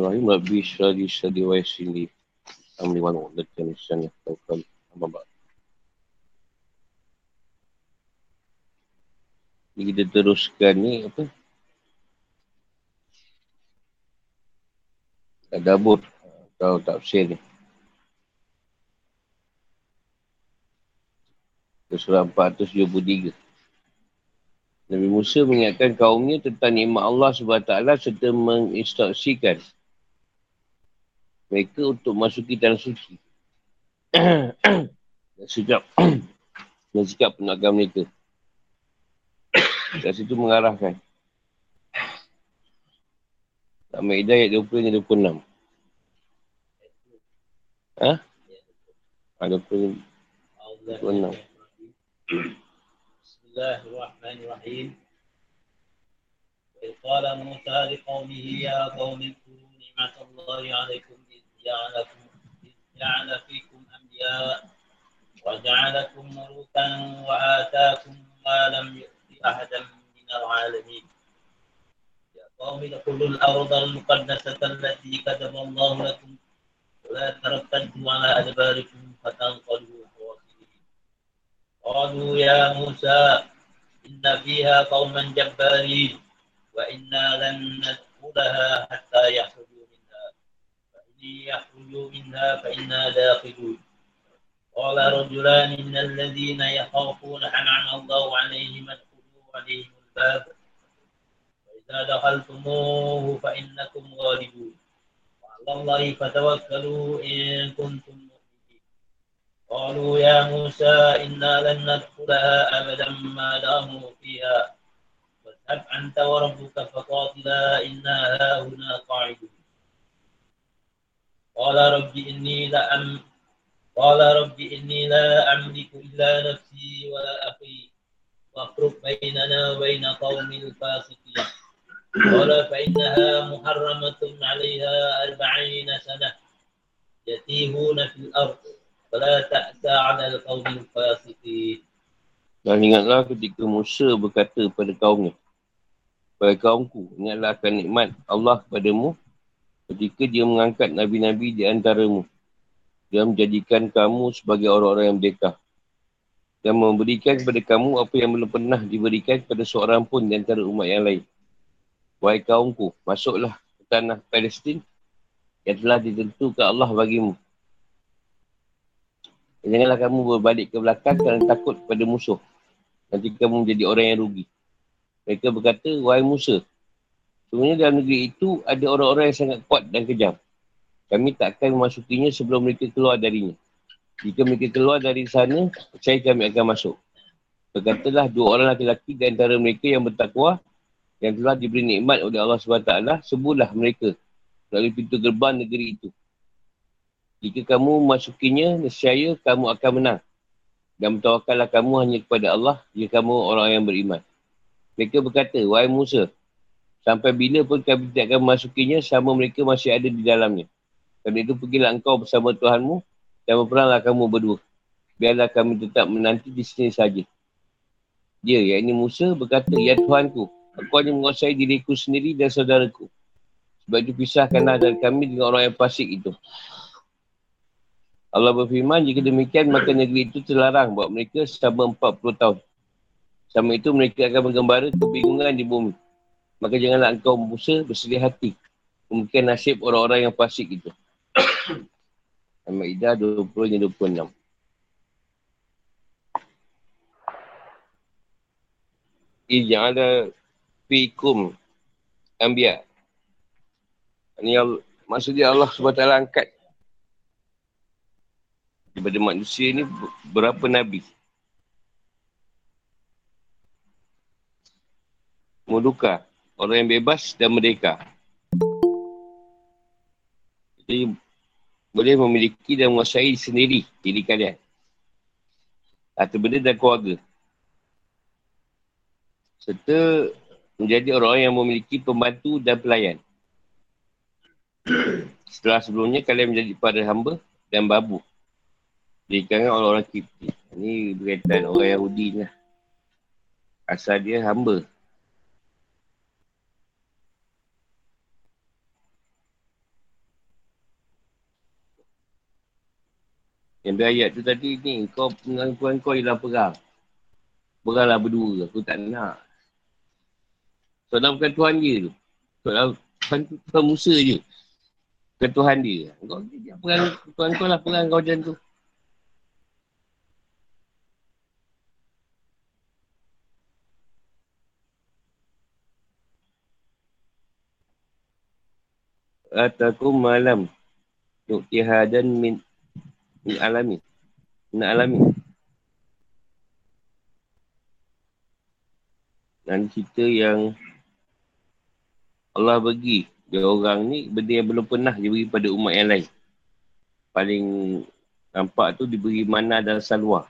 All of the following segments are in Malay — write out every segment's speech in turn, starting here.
Bismillahirrahmanirrahim. Rabbi syari syari wa yasini. Amri wa nu'lakan isyani. Tawakal. Abba Jadi kita teruskan ni apa? Tak dabur. Kalau tak share ni. Surah 473. Nabi Musa mengingatkan kaumnya tentang nikmat Allah SWT serta menginstruksikan mereka untuk masuki tanah suci. dan sikap dan sikap penagang mereka. Kat situ mengarahkan. Al-Ma'idah ayat 20 dan 26. Ha? Ada 20. 26. الله الرحمن الرحيم وإذ قال موسى لقومه يا قوم اذكروا نعمة الله عليكم إذ جعل فيكم أنبياء وجعلكم ملوكا وآتاكم ما لم يؤت أحدا من العالمين. يا قوم ادخلوا الأرض المقدسة التي كتب الله لكم. ولا ترتدوا على أدباركم فتنقلوا قالوا يا موسى إن فيها قوما جبارين وإنا لن ندخلها حتى فإن يخرجوا منها فإنا داخلون. قال رجلان من الذين يخافون أنعم الله عليهم ادخلوا عليهم الباب. وإذا دخلتموه فإنكم غالبون. وعلى الله فتوكلوا إن كنتم قالوا يا موسى إنا لن ندخلها أبدا ما داموا فيها. فاذهب أنت وربك فقاتلا إنا هاهنا قاعدون. Qala rabbi inni la am Qala rabbi inni la amliku illa nafsi wa akhi. Wa akhruq bainana wa bain qaumil fasiqin. Qala fa innaha muharramatun 'alayha 40 sana. Yatihuna fil ard fala ta'sa 'ala al qaumil fasiqin. Dan nah, ingatlah ketika Musa berkata kepada kaumnya Pada kaumku, ingatlah akan nikmat Allah kepadamu ketika dia mengangkat Nabi-Nabi di antaramu. Dia menjadikan kamu sebagai orang-orang yang merdeka. Dan memberikan kepada kamu apa yang belum pernah diberikan kepada seorang pun di antara umat yang lain. Wahai kaumku, masuklah ke tanah Palestin yang telah ditentukan Allah bagimu Janganlah kamu berbalik ke belakang kerana takut kepada musuh. Nanti kamu menjadi orang yang rugi. Mereka berkata, wahai Musa, sebenarnya dalam negeri itu ada orang-orang yang sangat kuat dan kejam. Kami tak akan memasukinya sebelum mereka keluar darinya. Jika mereka keluar dari sana, saya kami akan masuk. Berkatalah dua orang lelaki di antara mereka yang bertakwa, yang telah diberi nikmat oleh Allah SWT, sebulah mereka melalui pintu gerbang negeri itu. Jika kamu masukinya, nescaya kamu akan menang. Dan bertawakallah kamu hanya kepada Allah jika kamu orang yang beriman. Mereka berkata, Wahai Musa, sampai bila pun kami tidak akan memasukinya sama mereka masih ada di dalamnya. Kerana itu pergilah engkau bersama Tuhanmu dan berperanglah kamu berdua. Biarlah kami tetap menanti di sini saja. Dia, yang ini Musa, berkata, Ya Tuhanku, aku hanya menguasai diriku sendiri dan saudaraku. Sebab itu pisahkanlah dari kami dengan orang yang fasik itu. Allah berfirman, jika demikian, maka negeri itu terlarang buat mereka selama 40 tahun. Sama itu, mereka akan menggembara kebingungan di bumi. Maka janganlah engkau Musa bersedih hati. Mungkin nasib orang-orang yang fasik itu. Al-Ma'idah 20 dan 26. Ija'ala fikum ambiya. Ini maksudnya Allah SWT angkat daripada manusia ni berapa Nabi? Muduka. Orang yang bebas dan merdeka. Jadi, boleh memiliki dan menguasai sendiri diri kalian. Atau benda dan keluarga. Serta menjadi orang yang memiliki pembantu dan pelayan. Setelah sebelumnya, kalian menjadi para hamba dan babu. Di kalangan orang-orang Kipti. Ini berkaitan orang Yahudi lah. Asal dia hamba. Yang ayat tu tadi ni, kau pengakuan kau ialah perang. Peranglah berdua, aku tak nak. Soalan bukan Tuhan dia tu. Soalan Tuhan tu Tuhan Musa je. Bukan Tuhan dia. Kau dia perang, Tuhan kau lah perang kau macam tu. Atakum malam. Nuktihadan min Min alami. Min alami. Dan cerita yang Allah bagi dia orang ni benda yang belum pernah diberi pada umat yang lain. Paling nampak tu diberi mana dan salwa.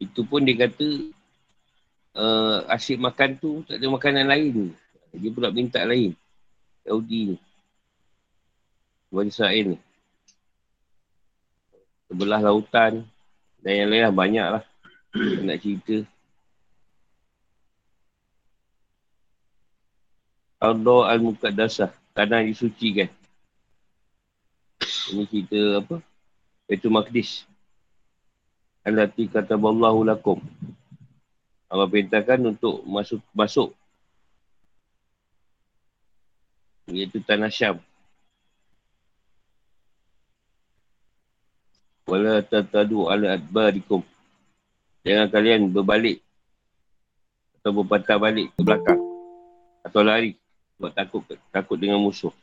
Itu pun dia kata uh, asyik makan tu tak ada makanan lain. Dia pula minta lain. Yahudi ni. Bani Israel ni. Sebelah lautan dan yang lain lah banyak lah. nak cerita. Allah Al-Muqaddasah. Tanah disucikan. Ini cerita apa? Itu Maqdis. Al-Lati kata Allahu lakum. Allah perintahkan untuk masuk masuk. Iaitu Tanah Syam. Wala tatadu ala adbarikum. Jangan kalian berbalik. Atau berpatah balik ke belakang. Atau lari. Sebab takut takut dengan musuh.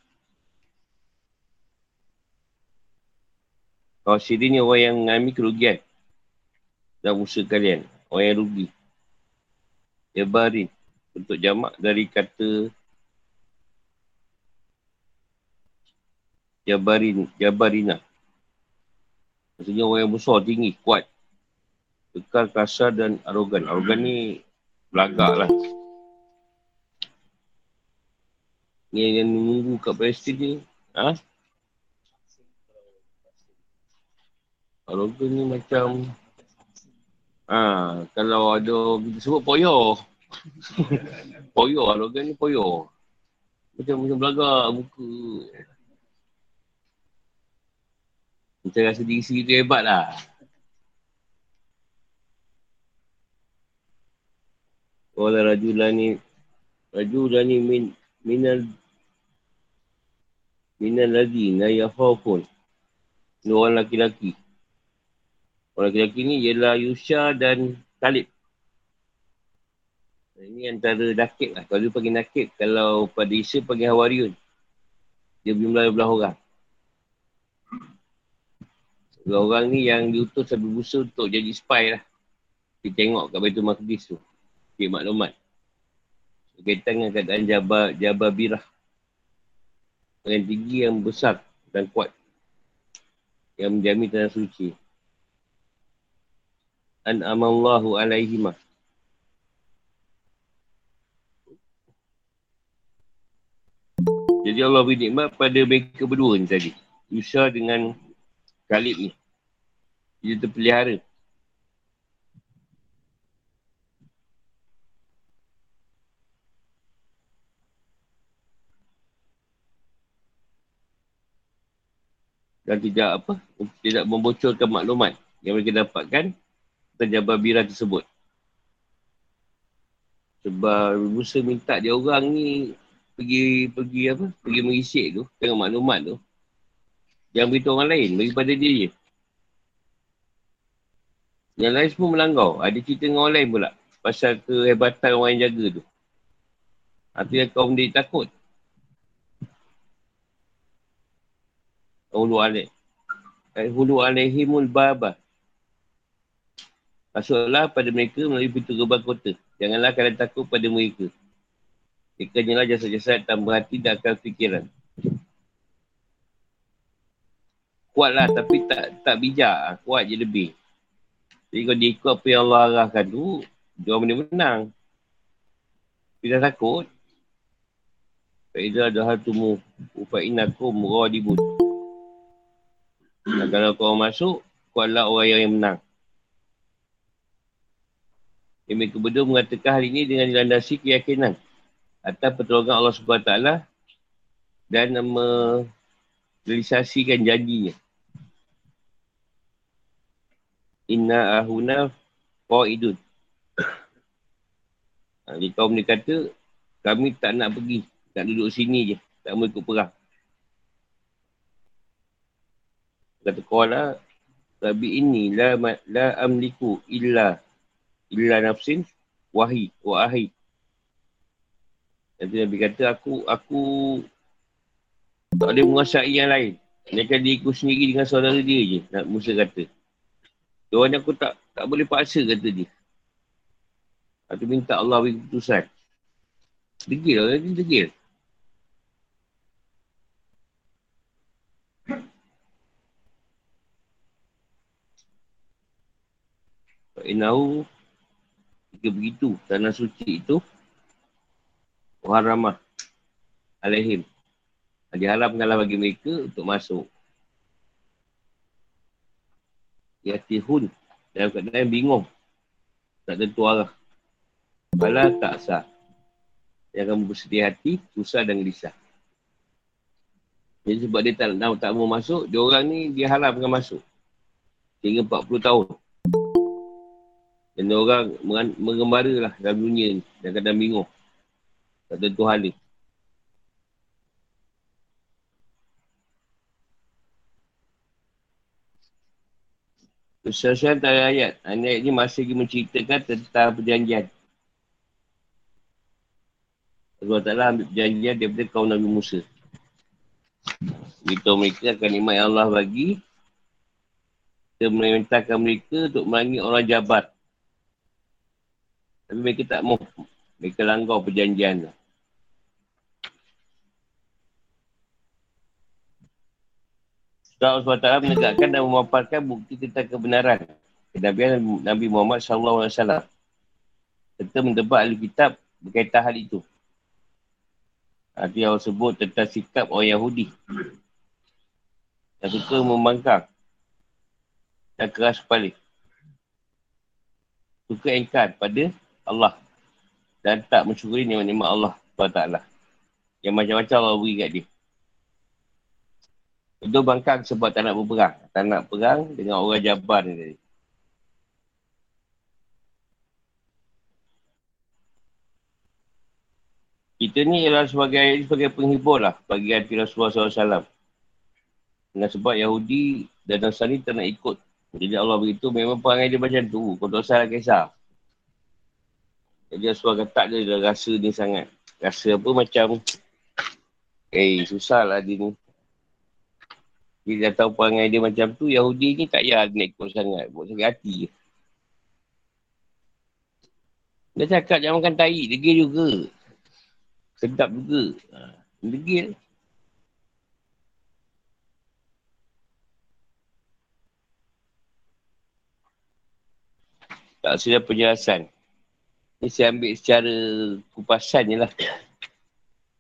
Kau sini ni orang yang mengalami kerugian. Dan musuh kalian. Orang yang rugi. Jabarin. Untuk jamak dari kata Jabarin, Jabarina. Maksudnya orang yang besar, tinggi, kuat. Kekal, kasar dan arogan. Arogan ni belagak lah. Ni yang menunggu kat Palestin ni. Ha? Arogan ni macam... Ha, kalau ada kita sebut poyo. poyo, arogan ni poyo. Macam macam belagak muka. Kita rasa diri sendiri tu hebat lah. Wala rajulani rajulani min minal minal ladina yakhafun. Ini orang laki-laki. Orang laki-laki ni ialah Yusha dan Talib. Ini antara nakib lah. Kalau dia panggil nakib, kalau pada Isa panggil Hawariun. Dia berjumlah belah orang. Dua orang ni yang diutus Nabi Musa untuk jadi spy lah. Dia tengok kat Baitul Maqdis tu. Cik maklumat. Berkaitan dengan keadaan Jabal, Jabal Birah. Yang tinggi yang besar dan kuat. Yang menjamin tanah suci. An amallahu alaihimah. Jadi Allah beri nikmat pada mereka berdua ni tadi. Yusha dengan Khalid ni. Dia terpelihara. Dan tidak apa, tidak membocorkan maklumat yang mereka dapatkan tentang Jabal Bira tersebut. Sebab Musa minta dia orang ni pergi pergi apa? Pergi mengisik tu, tengok maklumat tu. Yang beritahu orang lain, bagi pada dia je. Yang lain semua melanggar. Ada cerita dengan orang lain pula. Pasal kehebatan orang yang jaga tu. Artinya kaum dia takut. Hulu alaih. Hulu alaihimul babah. Masuklah pada mereka melalui pintu gerbang kota. Janganlah kalian takut pada mereka. Mereka hanyalah jasa-jasa tambah hati dan akal fikiran. Kuatlah tapi tak tak bijak. Kuat je lebih. Jadi kalau dia ikut apa yang Allah arahkan tu, dia orang boleh menang. Dia dah takut. Fa'idha adalah tumu ufa'inakum radibun. Dan kalau kau masuk, kau adalah orang yang menang. Yang mereka berdua mengatakan hal ini dengan dilandasi keyakinan atas pertolongan Allah SWT dan nama realisasikan janjinya. Inna ahuna qa'idun. Jadi kaum dia kata, kami tak nak pergi. Tak duduk sini je. Tak mau ikut perang. Kata kuala, tapi ini la, la amliku illa illa nafsin wahi wa ahi. Jadi Nabi kata, aku aku tak boleh menguasai yang lain. Dia akan diikut sendiri dengan saudara dia je. Musa kata. Tuan aku tak tak boleh paksa kata dia. Aku minta Allah beri keputusan. Degil lah, dia degil. Inau jika begitu tanah suci itu Muharramah alaihim diharamkanlah bagi mereka untuk masuk Yatihun dalam keadaan bingung tak tentu arah Bala tak sah. Yang kamu bersedih hati, susah dan gelisah. Jadi sebab dia tak, tahu tak mau masuk, dia orang ni dia haramkan masuk. Sehingga 40 tahun. Dan dia orang mengembara lah dalam dunia ni. Dan kadang bingung. Tak tentu hal Kesaksian tak ayat. Ayat ni masih menceritakan tentang perjanjian. Allah Ta'ala ambil perjanjian daripada kaum Nabi Musa. Beritahu mereka akan nikmat yang Allah bagi. Kita memerintahkan mereka untuk melangi orang jabat. Tapi mereka tak mau. Mereka langgar perjanjian tu. Allah SWT menegakkan dan memaparkan bukti tentang kebenaran. Kenabian Nabi Muhammad SAW. Serta mendebak ahli kitab berkaitan hal itu. Nanti Allah sebut tentang sikap orang Yahudi. Yang suka membangkang. Dan keras kepala. Suka engkar pada Allah. Dan tak mensyukuri nikmat-nikmat Allah SWT. Yang macam-macam Allah beri kat dia. Itu bangkang sebab tak nak berperang. Tak nak perang dengan orang jabar ni tadi. Kita ni ialah sebagai sebagai penghibur lah bagi hati Rasulullah SAW. Dengan sebab Yahudi dan Nasrani tak nak ikut. Jadi Allah beritahu memang perangai dia macam tu. Kau tak usah kisah. Jadi Rasulullah kata dia rasa ni sangat. Rasa apa macam Eh, susah lah dia ni. Dia dah tahu perangai dia macam tu, Yahudi ni tak payah nak ikut sangat. Buat sakit hati je. Dia cakap jangan makan tahi, degil juga. Sedap juga. Ha, degil. Tak sudah penjelasan. Ini saya ambil secara kupasan je lah.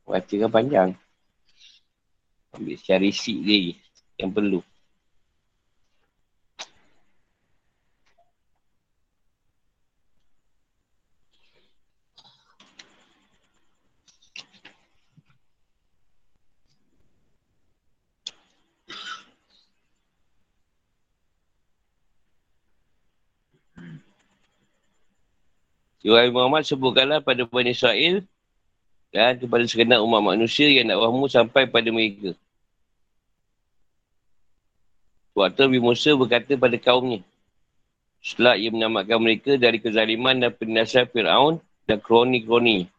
Baca kan panjang. Ambil secara isi dia yang perlu. Ibrahim Muhammad sebutkanlah pada Bani Israel dan kepada segenap umat manusia yang nak wahmu sampai pada mereka. Waktu Nabi Musa berkata pada kaumnya, setelah ia menamatkan mereka dari kezaliman dan penindasan Fir'aun dan kroni-kroni.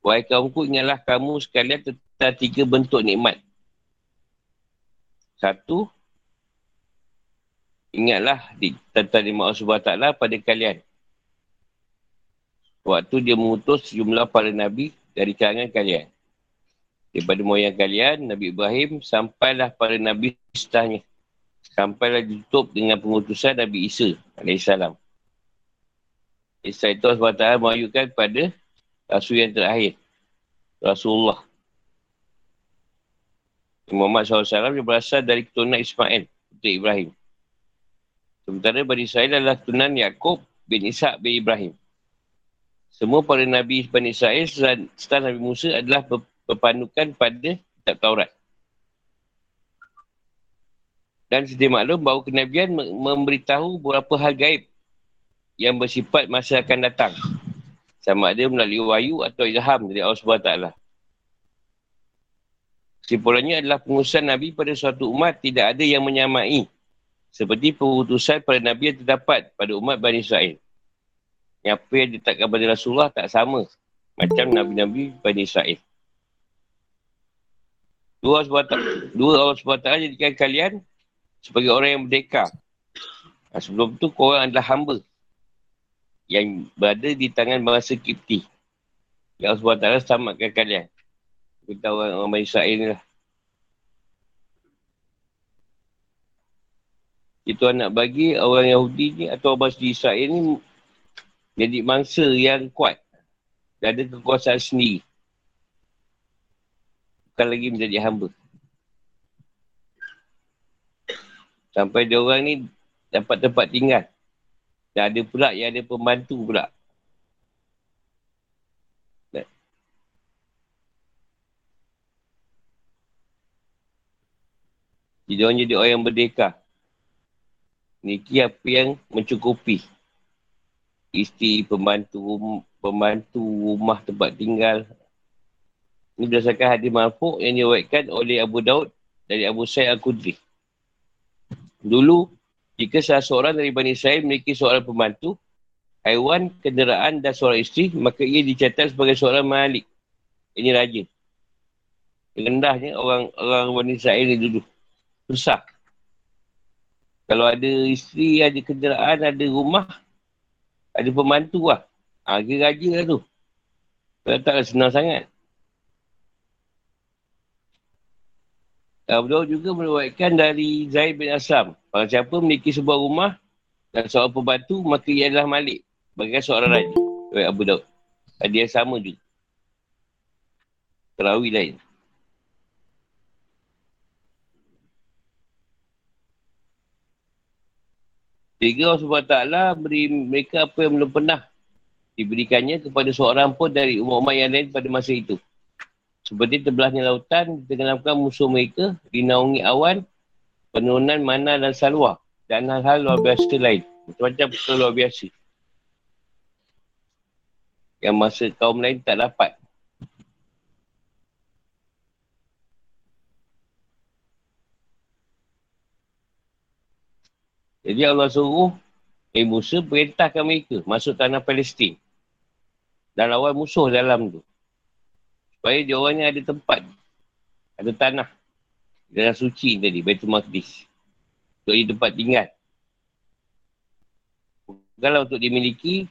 Wahai kaumku, ingatlah kamu sekalian tentang tiga bentuk nikmat. Satu, ingatlah tentang nikmat Allah SWT pada kalian. Waktu dia mengutus jumlah para nabi dari kalangan kalian. Daripada moyang kalian, Nabi Ibrahim, sampailah para nabi setelahnya. Sampailah ditutup dengan pengutusan Nabi Isa AS. Isa itu SWT mengajukan kepada Rasul yang terakhir. Rasulullah. Muhammad SAW dia berasal dari keturunan Ismail, putri Ibrahim. Sementara Bani Israel adalah keturunan Yaakob bin Ishaq bin Ibrahim. Semua para Nabi Bani Israel setelah Nabi Musa adalah berpandukan pada kitab Taurat. Dan sedia maklum bahawa kenabian memberitahu beberapa hal gaib yang bersifat masa akan datang. Sama ada melalui wahyu atau ilham dari Allah SWT. Kesimpulannya adalah pengurusan Nabi pada suatu umat tidak ada yang menyamai. Seperti pengutusan pada Nabi yang terdapat pada umat Bani Israel. Yang apa yang ditetapkan pada Rasulullah tak sama. Macam Nabi-Nabi Bani Israel. Dua Allah SWT, dua Allah SWT jadikan kalian sebagai orang yang merdeka. Nah, sebelum tu korang adalah hamba yang berada di tangan bangsa Kipti. Yang Allah SWT selamatkan kalian. Kita orang, orang Israel ni lah. Itu anak bagi orang Yahudi ni atau orang di Israel ni jadi mangsa yang kuat. Dan ada kekuasaan sendiri. Bukan lagi menjadi hamba. Sampai dia orang ni dapat tempat tinggal. Dan ada pula yang ada pembantu pula. Jadi orang jadi orang yang berdeka. Niki apa yang mencukupi. Isteri, pembantu, pembantu rumah tempat tinggal. Ini berdasarkan hadis marfuk yang diwakilkan oleh Abu Daud dari Abu Sayyid Al-Qudri. Dulu, jika salah seorang dari Bani Israel memiliki seorang pembantu, haiwan, kenderaan dan seorang isteri, maka ia dicatat sebagai seorang malik. Ini raja. Rendahnya orang orang Bani Israel ni dulu. Susah. Kalau ada isteri, ada kenderaan, ada rumah, ada pembantu lah. Ha, dia raja lah tu. Kalau taklah senang sangat. Abu Daud juga meruatkan dari Zaid bin Aslam. Kalau siapa memiliki sebuah rumah dan seorang pembantu, maka ia adalah malik. Bagi seorang raja. Baik Abu Daud. Dia sama juga. Terawi lain. Tiga Allah SWT beri mereka apa yang belum pernah diberikannya kepada seorang pun dari umat-umat yang lain pada masa itu. Seperti terbelahnya lautan, ditenggelamkan musuh mereka, dinaungi awan, penurunan mana dan salwa, dan hal-hal luar biasa lain. Macam-macam perkara luar biasa. Yang masa kaum lain tak dapat. Jadi Allah suruh Nabi Musa perintahkan mereka masuk tanah Palestin. Dan lawan musuh dalam tu. Supaya dia orang ni ada tempat. Ada tanah. Dalam suci tadi, Baitul Maqdis. Untuk di tempat tinggal. Bukanlah untuk dimiliki,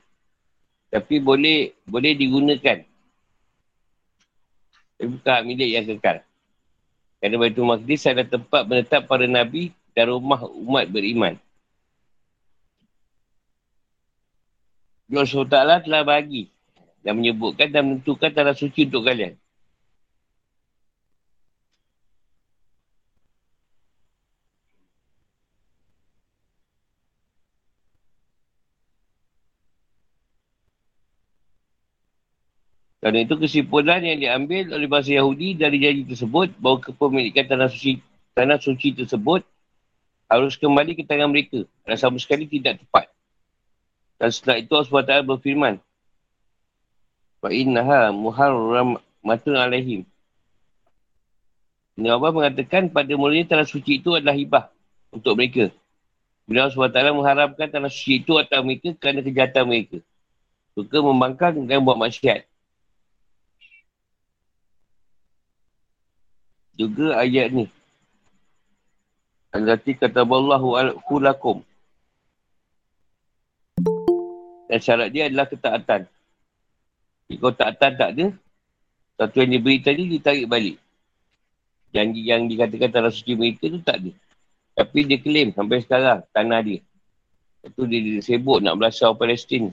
tapi boleh boleh digunakan. Tapi bukan milik yang kekal. Kerana Baitul Maqdis ada tempat menetap para Nabi dan rumah umat beriman. Allah SWT telah bagi dan menyebutkan dan menentukan tanah suci untuk kalian. Kerana itu kesimpulan yang diambil oleh bahasa Yahudi dari janji tersebut bahawa kepemilikan tanah suci, tanah suci tersebut harus kembali ke tangan mereka dan sama sekali tidak tepat. Dan setelah itu Allah SWT berfirman Fa innaha muharramatun alaihim Ini Allah mengatakan pada mulanya tanah suci itu adalah hibah untuk mereka. Bila Allah SWT mengharapkan tanah suci itu atas mereka kerana kejahatan mereka. Suka membangkang dan buat maksiat. Juga ayat ni. Al-Zati kata Allahu al-Hulakum. Dan syarat dia adalah ketaatan. Jika ketaatan tak ada, satu yang diberi tadi ditarik balik. Janji yang dikatakan tanah suci mereka tu tak ada. Tapi dia klaim sampai sekarang tanah dia. Itu dia, dia sibuk nak belasah Palestin.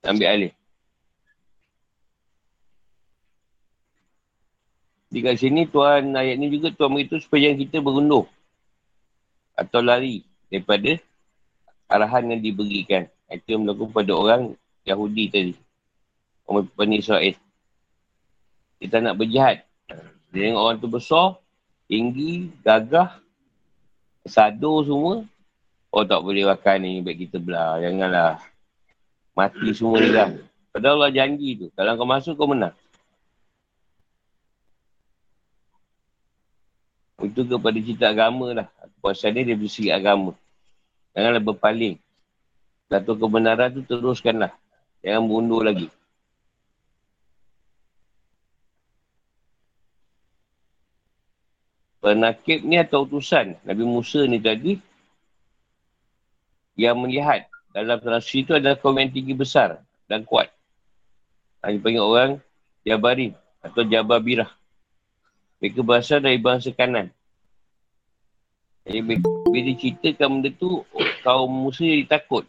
Ambil alih. Di kat sini Tuhan ayat ni juga Tuhan beritahu supaya kita berunduh atau lari daripada arahan yang diberikan. Itu yang berlaku pada orang Yahudi tadi. Orang Bani Israel. Kita nak berjihad. Dia tengok orang tu besar, tinggi, gagah. Sado semua. Oh tak boleh makan ni. Baik kita belah. Janganlah. Mati semua ni lah. Padahal Allah janji tu. Kalau kau masuk kau menang. Itu kepada cerita agama lah. Puasan ni dia bersegi agama. Janganlah berpaling. Satu kebenaran tu teruskanlah. Jangan mundur lagi. Penakib ni atau utusan Nabi Musa ni tadi yang melihat dalam transaksi itu adalah kaum yang tinggi besar dan kuat. Hanya panggil orang Jabari atau Jababirah. Mereka berasal dari bangsa kanan. Jadi bila ceritakan benda tu, kaum Musa jadi takut.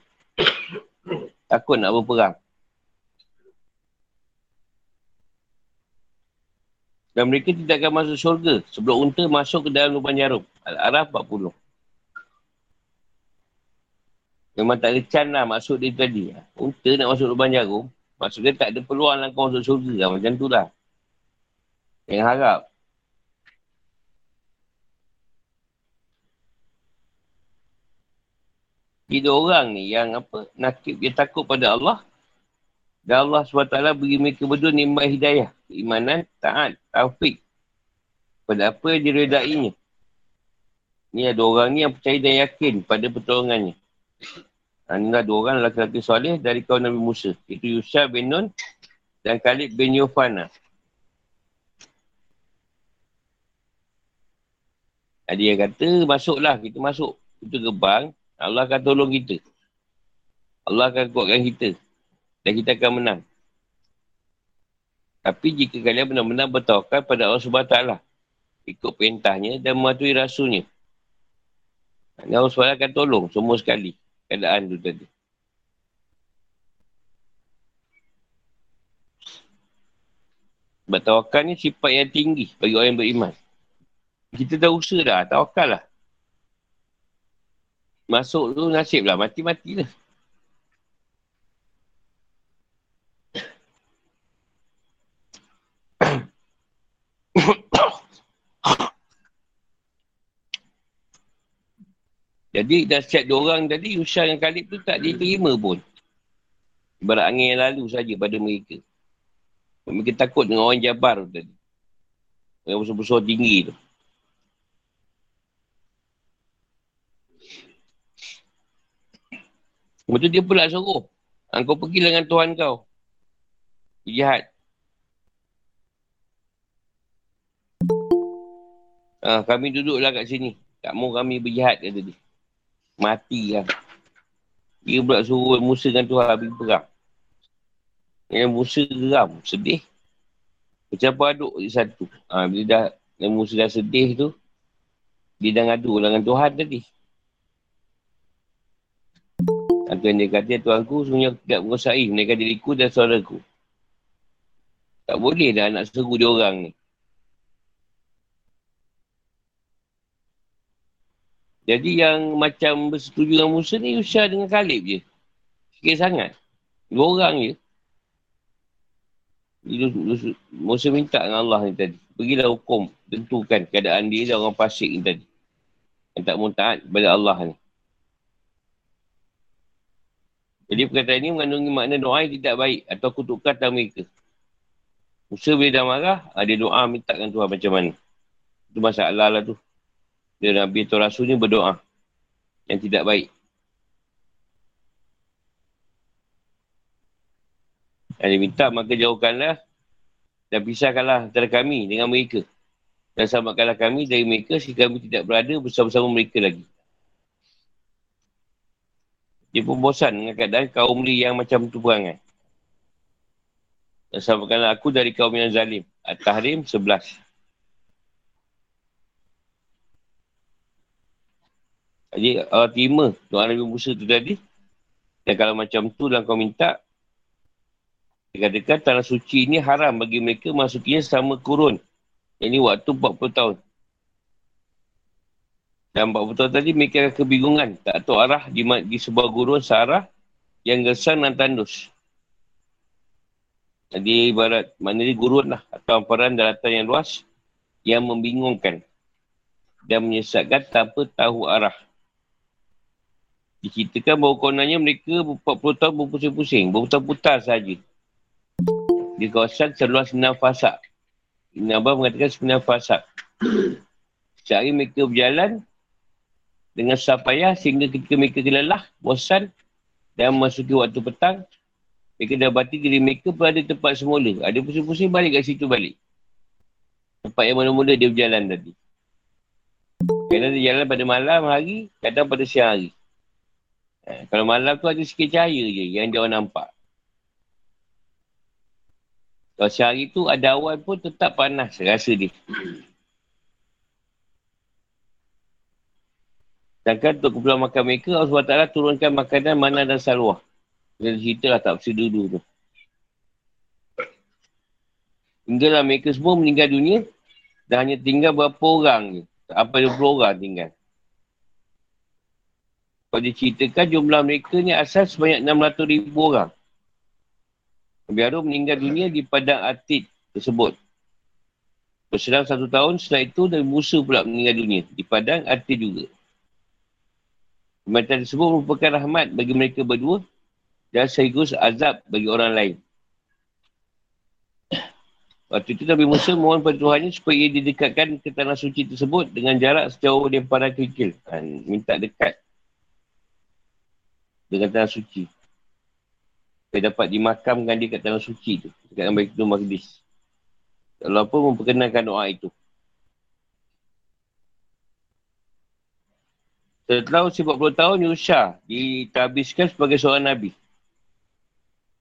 Takut nak berperang. Dan mereka tidak akan masuk syurga sebelum unta masuk ke dalam lubang jarum. Al-Araf 40. Memang tak ada lah masuk dia tadi. Unta nak masuk lubang jarum. Maksudnya tak ada peluang lah kau masuk syurga lah. Macam tu lah. Yang harap. Tiga orang ni yang apa, nakib dia takut pada Allah. Dan Allah SWT beri mereka berdua nimbat hidayah. Keimanan, taat, taufik. Pada apa yang diredainya. Ni ada orang ni yang percaya dan yakin pada pertolongannya. Ha, inilah dua orang lelaki-lelaki soleh dari kaum Nabi Musa. Itu Yusha bin Nun dan Khalid bin Yufana. Ada yang kata, masuklah, kita masuk. Itu gerbang, Allah akan tolong kita. Allah akan kuatkan kita. Dan kita akan menang. Tapi jika kalian benar-benar bertawakal pada Allah SWT, ikut perintahnya dan mematuhi rasulnya. Dan Allah SWT akan tolong semua sekali keadaan tu tadi. Bertawakal ni sifat yang tinggi bagi orang yang beriman. Kita dah usaha dah, tawakal lah. Masuk tu nasib lah. Mati-mati lah. Jadi dua orang tadi, Usyar dan Khalid tu tak diterima pun. Ibarat angin yang lalu saja pada mereka. Mereka takut dengan orang Jabar tadi. Yang besar-besar tinggi tu. Lepas tu dia pula suruh. Ha, kau pergi dengan Tuhan kau. Jahat. Ha, kami duduklah kat sini. Tak mau kami berjahat kata dia. Mati lah. Dia pula suruh Musa dengan Tuhan pergi perang. Yang Musa geram. Sedih. Macam apa aduk di satu. Ha, bila dah Musa dah sedih tu. Dia dah ngadu dengan Tuhan tadi. Atau yang dia kata, Tuanku sebenarnya tidak menguasai menaikkan diriku dan suaraku. Tak boleh dah nak seru dia orang ni. Jadi yang macam bersetuju dengan Musa ni, Usha dengan Khalib je. Sikit sangat. Dua orang je. Musa minta dengan Allah ni tadi. Pergilah hukum, tentukan keadaan dia dan orang pasik ni tadi. Yang tak mau taat kepada Allah ni. Jadi perkataan ini mengandungi makna doa yang tidak baik atau kutukan dalam mereka. Musa bila dah marah, ada doa minta dengan Tuhan macam mana. Itu masalah lah tu. Dia Nabi atau Rasul ni berdoa yang tidak baik. Yang dia minta maka jauhkanlah dan pisahkanlah antara kami dengan mereka. Dan selamatkanlah kami dari mereka sehingga kami tidak berada bersama-sama mereka lagi. Dia pun bosan dengan keadaan kaum ni yang macam tu perangai. Dan samakanlah aku dari kaum yang zalim. At-Tahrim 11. Jadi Allah terima doa Nabi Musa tu tadi. Dan kalau macam tu dan kau minta. Dia katakan tanah suci ini haram bagi mereka masukinya selama kurun. Ini waktu 40 tahun. Dan empat betul tadi akan kebingungan. Tak tahu arah di, di sebuah gurun searah yang gersang dan tandus. Jadi ibarat mana ni gurun lah. Atau amparan daratan yang luas yang membingungkan. dan menyesatkan tanpa tahu arah. Diceritakan bahawa kononnya mereka 40 tahun berpusing-pusing, berputar-putar saja. Di kawasan seluas 6 fasak. Ibn Abbas mengatakan 9 fasak. Sehari mereka berjalan dengan susah payah sehingga ketika mereka kelelah, bosan dan memasuki waktu petang, mereka dapati diri mereka berada tempat semula. Ada pusing-pusing balik kat situ balik. Tempat yang mula-mula dia berjalan tadi. Kadang dia jalan pada malam hari, kadang pada siang hari. Eh, kalau malam tu ada sikit cahaya je yang dia nampak. Kalau sehari tu ada awan pun tetap panas rasa dia. Sedangkan untuk keperluan makan mereka, Allah SWT turunkan makanan mana dan salwah. Kita cerita lah tak bersih dulu tu. Hingga lah mereka semua meninggal dunia dan hanya tinggal berapa orang je. Apa 20 orang tinggal. Kalau diceritakan jumlah mereka ni asal sebanyak 600 ribu orang. Biaru meninggal dunia di padang atid tersebut. Berselang satu tahun setelah itu dari Musa pula meninggal dunia di padang atid juga. Kematian tersebut merupakan rahmat bagi mereka berdua dan sekaligus azab bagi orang lain. Waktu itu Nabi Musa mohon pada Tuhannya supaya ia didekatkan ke tanah suci tersebut dengan jarak sejauh dia para kikil. minta dekat dengan tanah suci. Supaya dapat dimakamkan dia kat tanah suci tu. Dekat dalam Baitul Maqdis. Allah pun memperkenalkan doa itu. Setelah usia 40 tahun, Yusha ditabiskan sebagai seorang Nabi.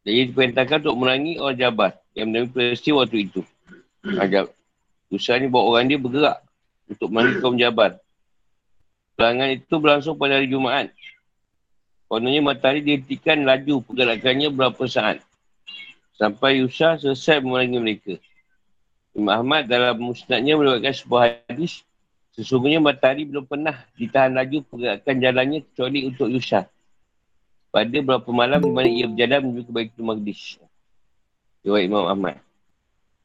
Jadi diperintahkan untuk merangi orang Jabat yang menemui peristiwa waktu itu. Ajab. Yusha ni bawa orang dia bergerak untuk merangi kaum Jabat. Perangan itu berlangsung pada hari Jumaat. Kononnya matahari dihentikan laju pergerakannya berapa saat. Sampai Yusha selesai memerangi mereka. Imam Ahmad dalam musnadnya melibatkan sebuah hadis. Sesungguhnya matahari belum pernah ditahan laju pergerakan jalannya kecuali untuk Yusha. Pada beberapa malam di mana ia berjalan menuju ke Baitul Maqdis. Jawab Imam Ahmad.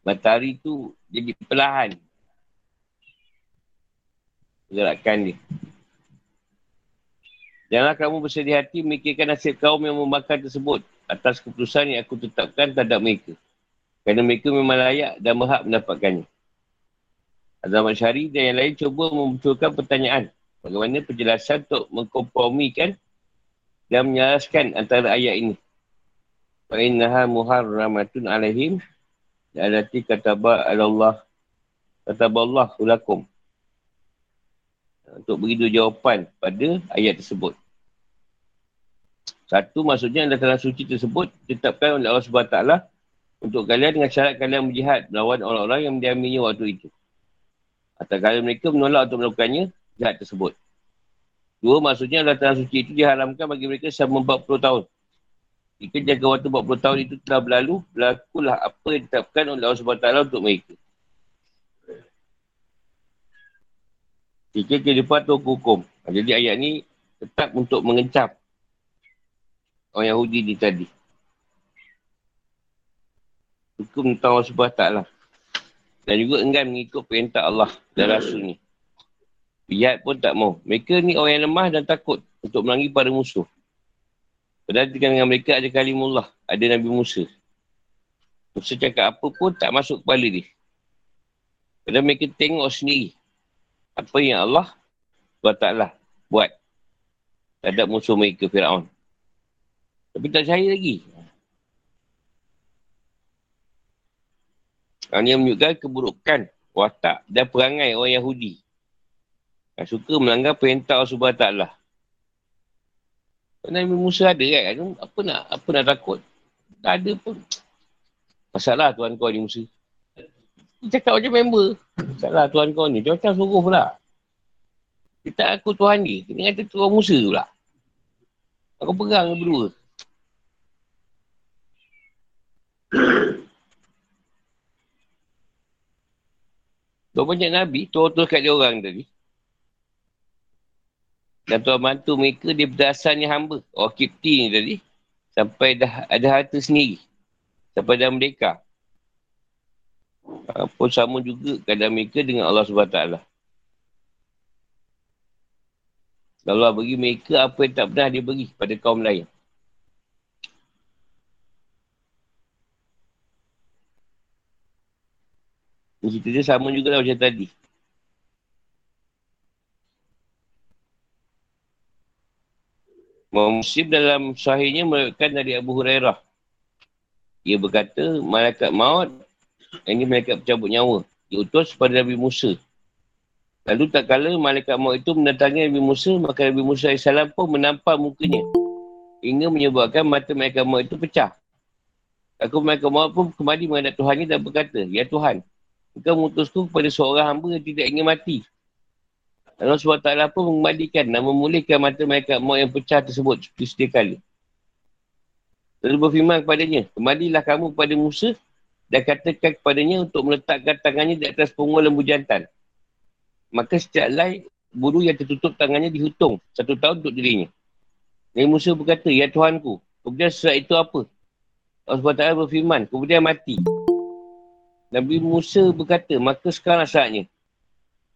Matahari tu jadi perlahan. Pergerakan dia. Janganlah kamu bersedih hati memikirkan nasib kaum yang membakar tersebut atas keputusan yang aku tetapkan terhadap mereka. Kerana mereka memang layak dan berhak mendapatkannya. Azam Syari dan yang lain cuba memunculkan pertanyaan. Bagaimana penjelasan untuk mengkompromikan dan menjelaskan antara ayat ini. Fa'innaha muharramatun alaihim alati kataba Allah kataba Allah ulakum untuk beri dua jawapan pada ayat tersebut. Satu maksudnya adalah tanah suci tersebut ditetapkan oleh Allah SWT untuk kalian dengan syarat kalian berjihad melawan orang-orang yang mendiaminya waktu itu. Atau mereka menolak untuk melakukannya, jihad tersebut. Dua maksudnya adalah tanah suci itu diharamkan bagi mereka selama 40 tahun. Jika jaga waktu 40 tahun itu telah berlalu, berlakulah apa yang ditetapkan oleh Allah SWT untuk mereka. Fikir kehidupan atau hukum. Ha, jadi ayat ni tetap untuk mengecap orang Yahudi ni tadi. Hukum tentang Allah SWT. Dan juga enggan mengikut perintah Allah dan Rasul ni. Pihak pun tak mau. Mereka ni orang yang lemah dan takut untuk melangi pada musuh. Padahal dengan mereka ada kalimullah. Ada Nabi Musa. Musa cakap apa pun tak masuk kepala dia. Padahal mereka tengok sendiri apa yang Allah SWT buat terhadap musuh mereka Fir'aun. Tapi tak percaya lagi. Ini yang menunjukkan keburukan watak dan perangai orang Yahudi. Yang suka melanggar perintah Allah SWT. Nabi Musa ada kan? Apa nak apa nak takut? Tak ada pun. Masalah tuan kau ni Musa. Dia cakap macam member. Salah Tuhan kau ni. Dia macam suruh pula. Kita aku Tuhan ni. Kena kata Tuhan Musa pula. Aku pegang berdua. Tuan banyak Nabi, tuan-tuan kat dia orang tadi. Dan tuan mantu mereka, dia berdasarnya hamba. Orang Kipti ni tadi. Sampai dah ada harta sendiri. Sampai dah merdeka. Uh, pun sama juga keadaan mereka dengan Allah SWT. Allah bagi mereka apa yang tak pernah dia bagi pada kaum lain. Cerita dia sama juga lah macam tadi. Muslim dalam sahihnya meriwayatkan dari Abu Hurairah. Ia berkata, malaikat maut, ini malaikat pencabut nyawa, diutus kepada Nabi Musa. Lalu tak kala malaikat maut itu mendatangi Nabi Musa, maka Nabi Musa AS pun menampar mukanya. Hingga menyebabkan mata malaikat maut itu pecah. Aku malaikat maut pun kembali menghadap Tuhannya dan berkata, Ya Tuhan, Engkau mengutusku kepada seorang hamba yang tidak ingin mati. Allah SWT pun mengembalikan dan memulihkan mata malaikat maut yang pecah tersebut sedia kali. Lalu berfirman kepadanya, kembalilah kamu kepada Musa dan katakan kepadanya untuk meletakkan tangannya di atas punggung lembu jantan. Maka setiap lai bulu yang tertutup tangannya dihitung satu tahun untuk dirinya. Nabi Musa berkata, Ya Tuhanku, kemudian sesuatu itu apa? Allah SWT berfirman, kemudian mati. Nabi Musa berkata, maka sekarang saatnya.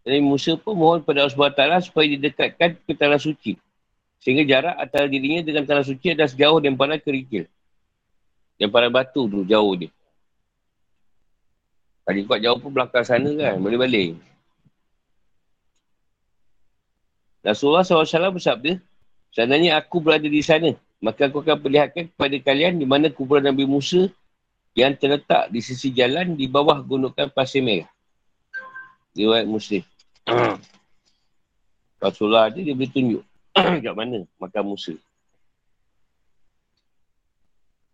Nabi Musa pun mohon kepada Allah SWT supaya didekatkan ke tanah suci. Sehingga jarak antara dirinya dengan tanah suci adalah sejauh dan pada kerikil. Yang pada batu tu jauh dia. Kalau kuat jauh pun belakang sana kan, boleh balik. Rasulullah SAW bersabda, seandainya aku berada di sana, maka aku akan perlihatkan kepada kalian di mana kuburan Nabi Musa yang terletak di sisi jalan di bawah gunungan pasir merah. Riwayat Muslim. Rasulullah je dia boleh tunjuk kat mana makam Musa.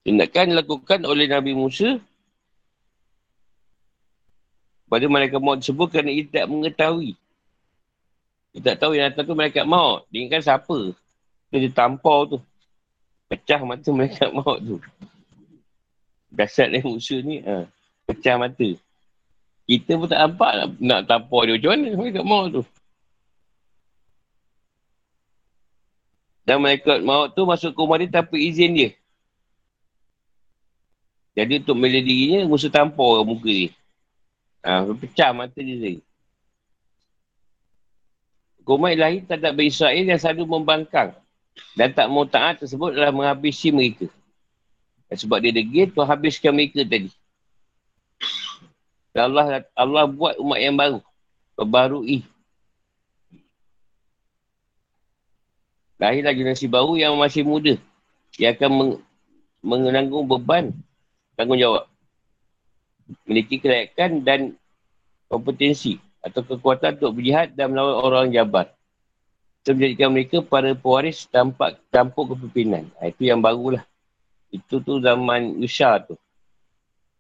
Tindakan dilakukan oleh Nabi Musa pada malaikat maut tersebut kerana ia tidak mengetahui. Dia tak tahu yang datang tu malaikat maut. Dia ingatkan siapa. Dia ditampau tu. Pecah mata malaikat maut tu. Dasar dari musuh ni, ha, pecah mata. Kita pun tak nampak nak, nak tampar dia macam mana. Mereka maut tu. Dan malaikat maut tu masuk ke rumah dia tanpa izin dia. Jadi untuk melihat dirinya, musuh tampar muka dia. Ha, pecah mata dia sendiri. Kumai lahir tak ada Israel yang selalu membangkang dan tak mau taat tersebut adalah menghabisi mereka. Sebab dia degil, Tuhan habiskan mereka tadi. Dan Allah, Allah buat umat yang baru. Perbarui. Lahirlah generasi baru yang masih muda. Yang akan meng, menanggung beban tanggungjawab. Memiliki kelayakan dan kompetensi atau kekuatan untuk berjihad dan melawan orang jabat. Itu menjadikan mereka para pewaris tampak campur kepimpinan. Itu yang barulah. Itu tu zaman Yusha tu.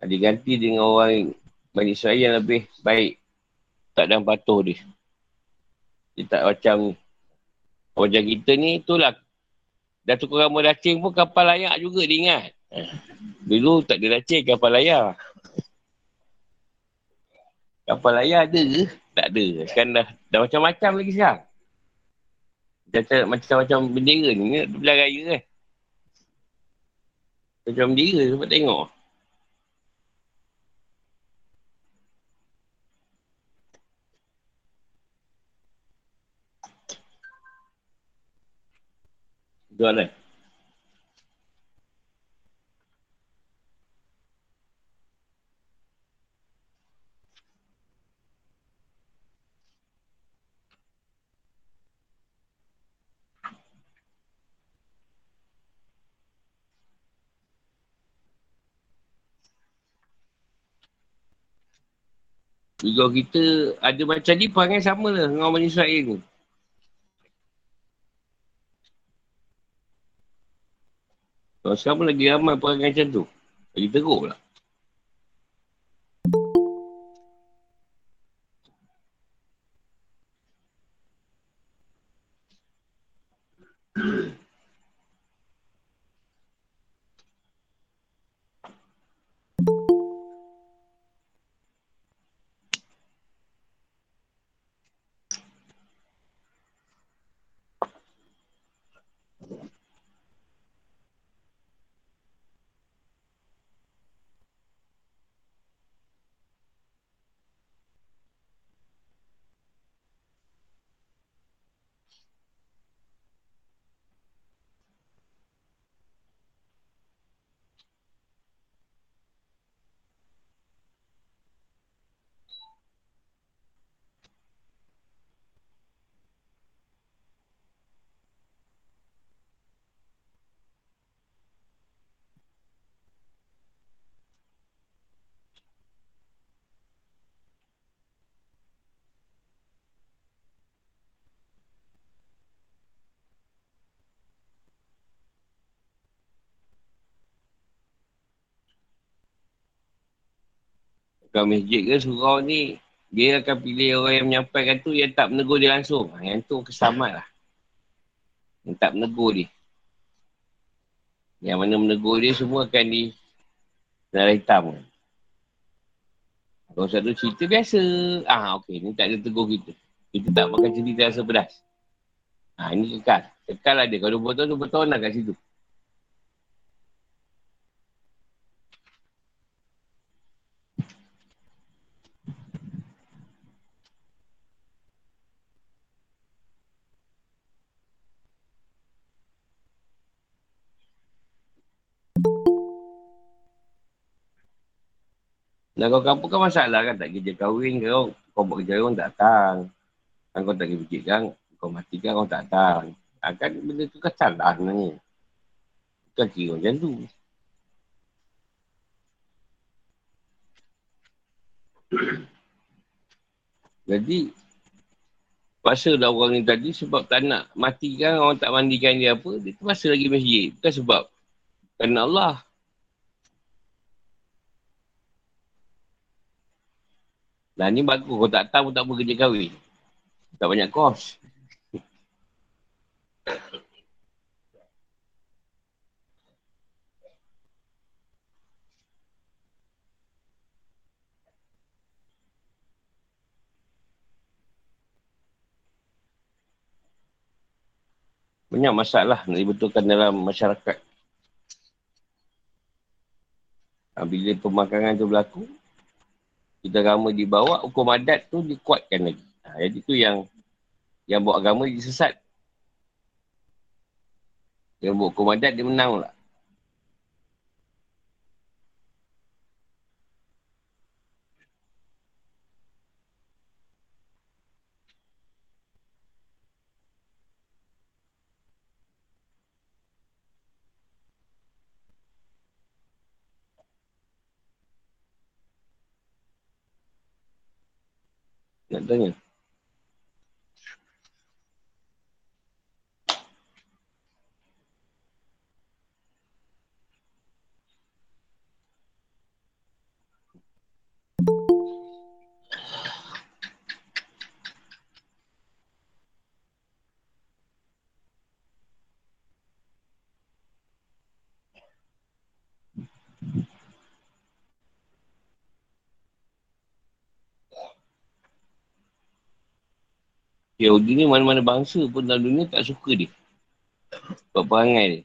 Diganti dengan orang Bani Israel yang lebih baik. Tak ada patuh dia. Dia tak macam Macam kita ni itulah. Dah tukar gambar dacing pun kapal layak juga dia ingat. Dulu tak ada dacing kapal layak. Kapal layak ada ke? Tak ada. Sekarang dah, dah macam-macam lagi sekarang. Macam-macam bendera ni. Belah raya kan. Eh. Macam dia sebab tengok. Jual lah. Juga kita ada macam ni perangai sama lah dengan orang Israel ni. Kalau sekarang pun lagi ramai perangai macam tu. Lagi teruk lah. Tukang masjid ke surau ni, dia akan pilih orang yang menyampaikan tu yang tak menegur dia langsung. Ha, yang tu kesamat lah. Yang tak menegur dia. Yang mana menegur dia semua akan di darah hitam. Kalau satu cerita biasa. Ah, okey. Ni tak ada tegur kita. Kita tak makan cerita rasa pedas. Ha, ini kekal. Kekal dia. Kalau 20 tahun, 20 tahun lah kat situ. Dan kau kampung kan masalah kan tak kerja kahwin ke kau, kau buat kerja orang tak datang. Kan kau tak kerja kan, kau mati kan kau tak datang. Ha, kan benda tu kan salah sebenarnya. Bukan kira macam tu. Jadi, Pasal dah orang ni tadi sebab tak nak matikan orang tak mandikan dia apa, dia terpaksa lagi masjid. Bukan sebab kerana Allah. Nah ni bagus. Kau tak tahu tak apa kerja kahwin. Tak banyak kos. Banyak masalah nak dibetulkan dalam masyarakat. Bila pemakanan tu berlaku, kita agama dibawa, hukum adat tu dikuatkan lagi. Ha, jadi tu yang yang buat agama dia sesat. Yang buat hukum adat dia menang pula. Nak tanya. Yahudi ni mana-mana bangsa pun dalam dunia tak suka dia. Buat perangai dia.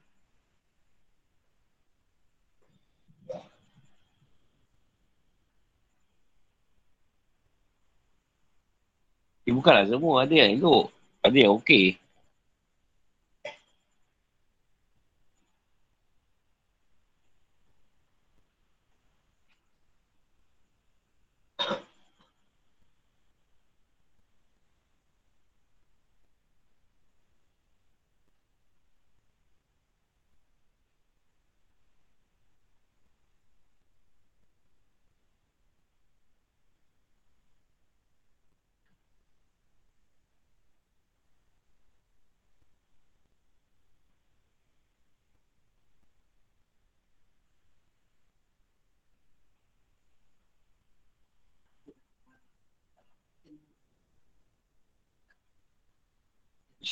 Eh, bukanlah semua. Ada yang elok. Ada yang okey.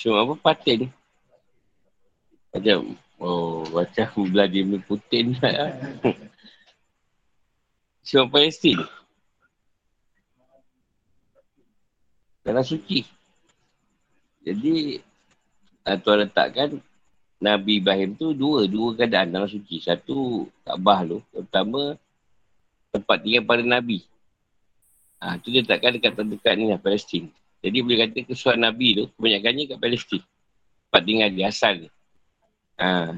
Isu apa? Patin. Macam, oh, macam Vladimir Putin. Isu Palestin. Tanah suci. Jadi, Tuhan letakkan Nabi Ibrahim tu dua, dua keadaan dalam suci. Satu, Kaabah tu. Pertama, tempat tinggal para Nabi. Ah, tu dia letakkan dekat terdekat ni lah, Palestin. Jadi boleh kata kesuatan Nabi tu kebanyakannya kat Palestin. Tempat tinggal dia asal dia. Ha.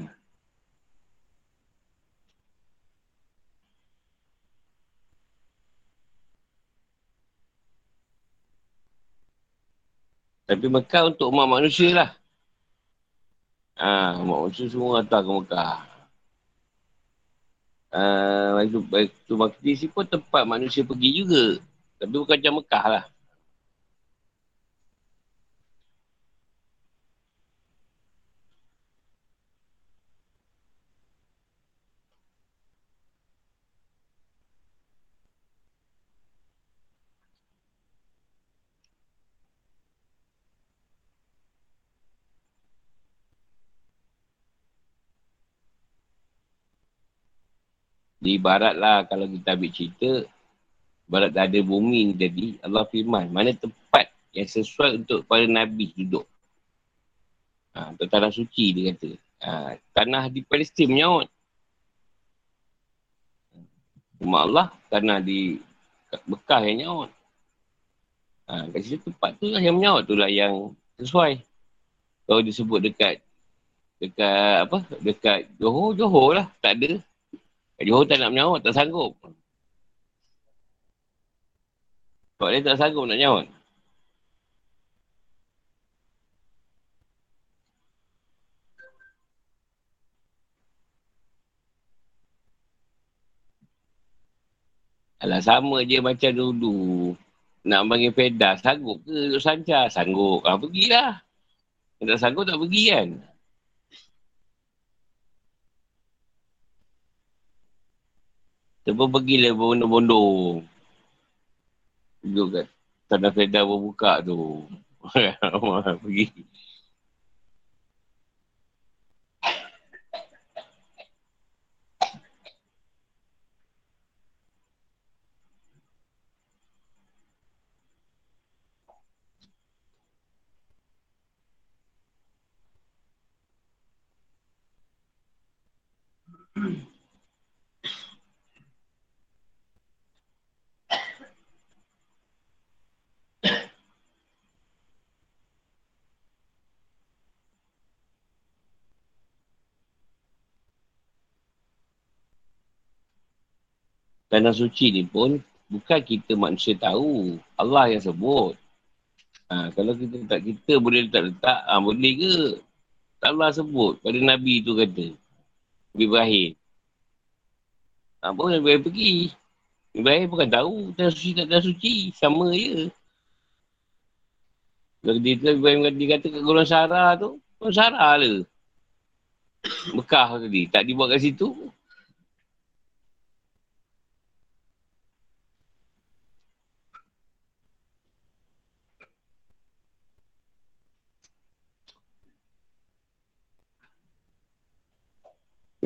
Tapi Mekah untuk umat manusia lah. Ha, umat manusia semua hantar ke Mekah. Uh, itu, itu Makdisi pun tempat manusia pergi juga. Tapi bukan macam Mekah lah. Di barat lah kalau kita ambil cerita, barat dah ada bumi ni jadi, Allah firman, mana tempat yang sesuai untuk para Nabi duduk. Ha, untuk tanah suci dia kata. Ha, tanah di Palestin menyaut. Cuma Allah tanah di Bekah yang nyaut. Ha, kat situ tempat tu lah yang menyaut tu lah yang sesuai. Kalau disebut dekat dekat apa? Dekat Johor, Johor lah. Tak ada. Johor tak nak menyaut, tak sanggup. Sebab dia tak sanggup nak nyaut. Alah sama je macam dulu. Nak panggil pedas, sanggup ke duduk sancar? Sanggup. Ha, pergilah. Tak sanggup tak pergi kan? Terus pergilah berbondong-bondong. Duduk kat tanah pedas berbuka tu. pergi. Tanah suci ni pun bukan kita manusia tahu. Allah yang sebut. Ha, kalau kita tak kita boleh letak-letak, ha, boleh ke? Allah sebut pada Nabi tu kata. Nabi Ibrahim. Ha, pun Nabi Ibrahim pergi. Ibrahim bukan tahu tanah suci tak tanah suci. Sama je. Kalau dia tu Ibrahim kata kat golongan Sarah tu, golongan Sarah lah. Bekah tadi. Tak dibuat kat situ,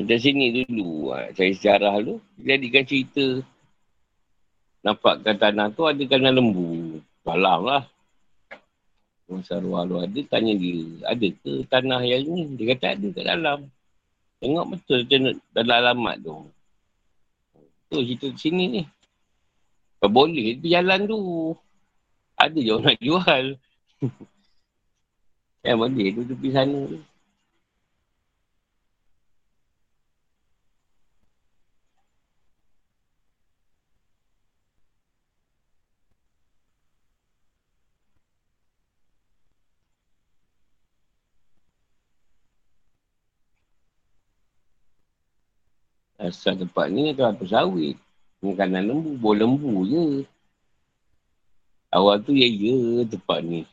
Macam sini dulu, saya sejarah dulu, jadikan cerita. Nampakkan tanah tu ada tanah lembu. Malam lah. Masa luar lu ada, tanya dia, ada ke tanah yang ni? Dia kata ada kat dalam. Tengok betul dalam alamat tu. Tu cerita sini ni. Tak boleh, itu jalan tu. Ada je orang nak jual. Yang boleh tu tepi sana tu. Asal tempat ni tu apa sawit. Makanan lembu, bol lembu je. Awal tu ya ya tempat ni.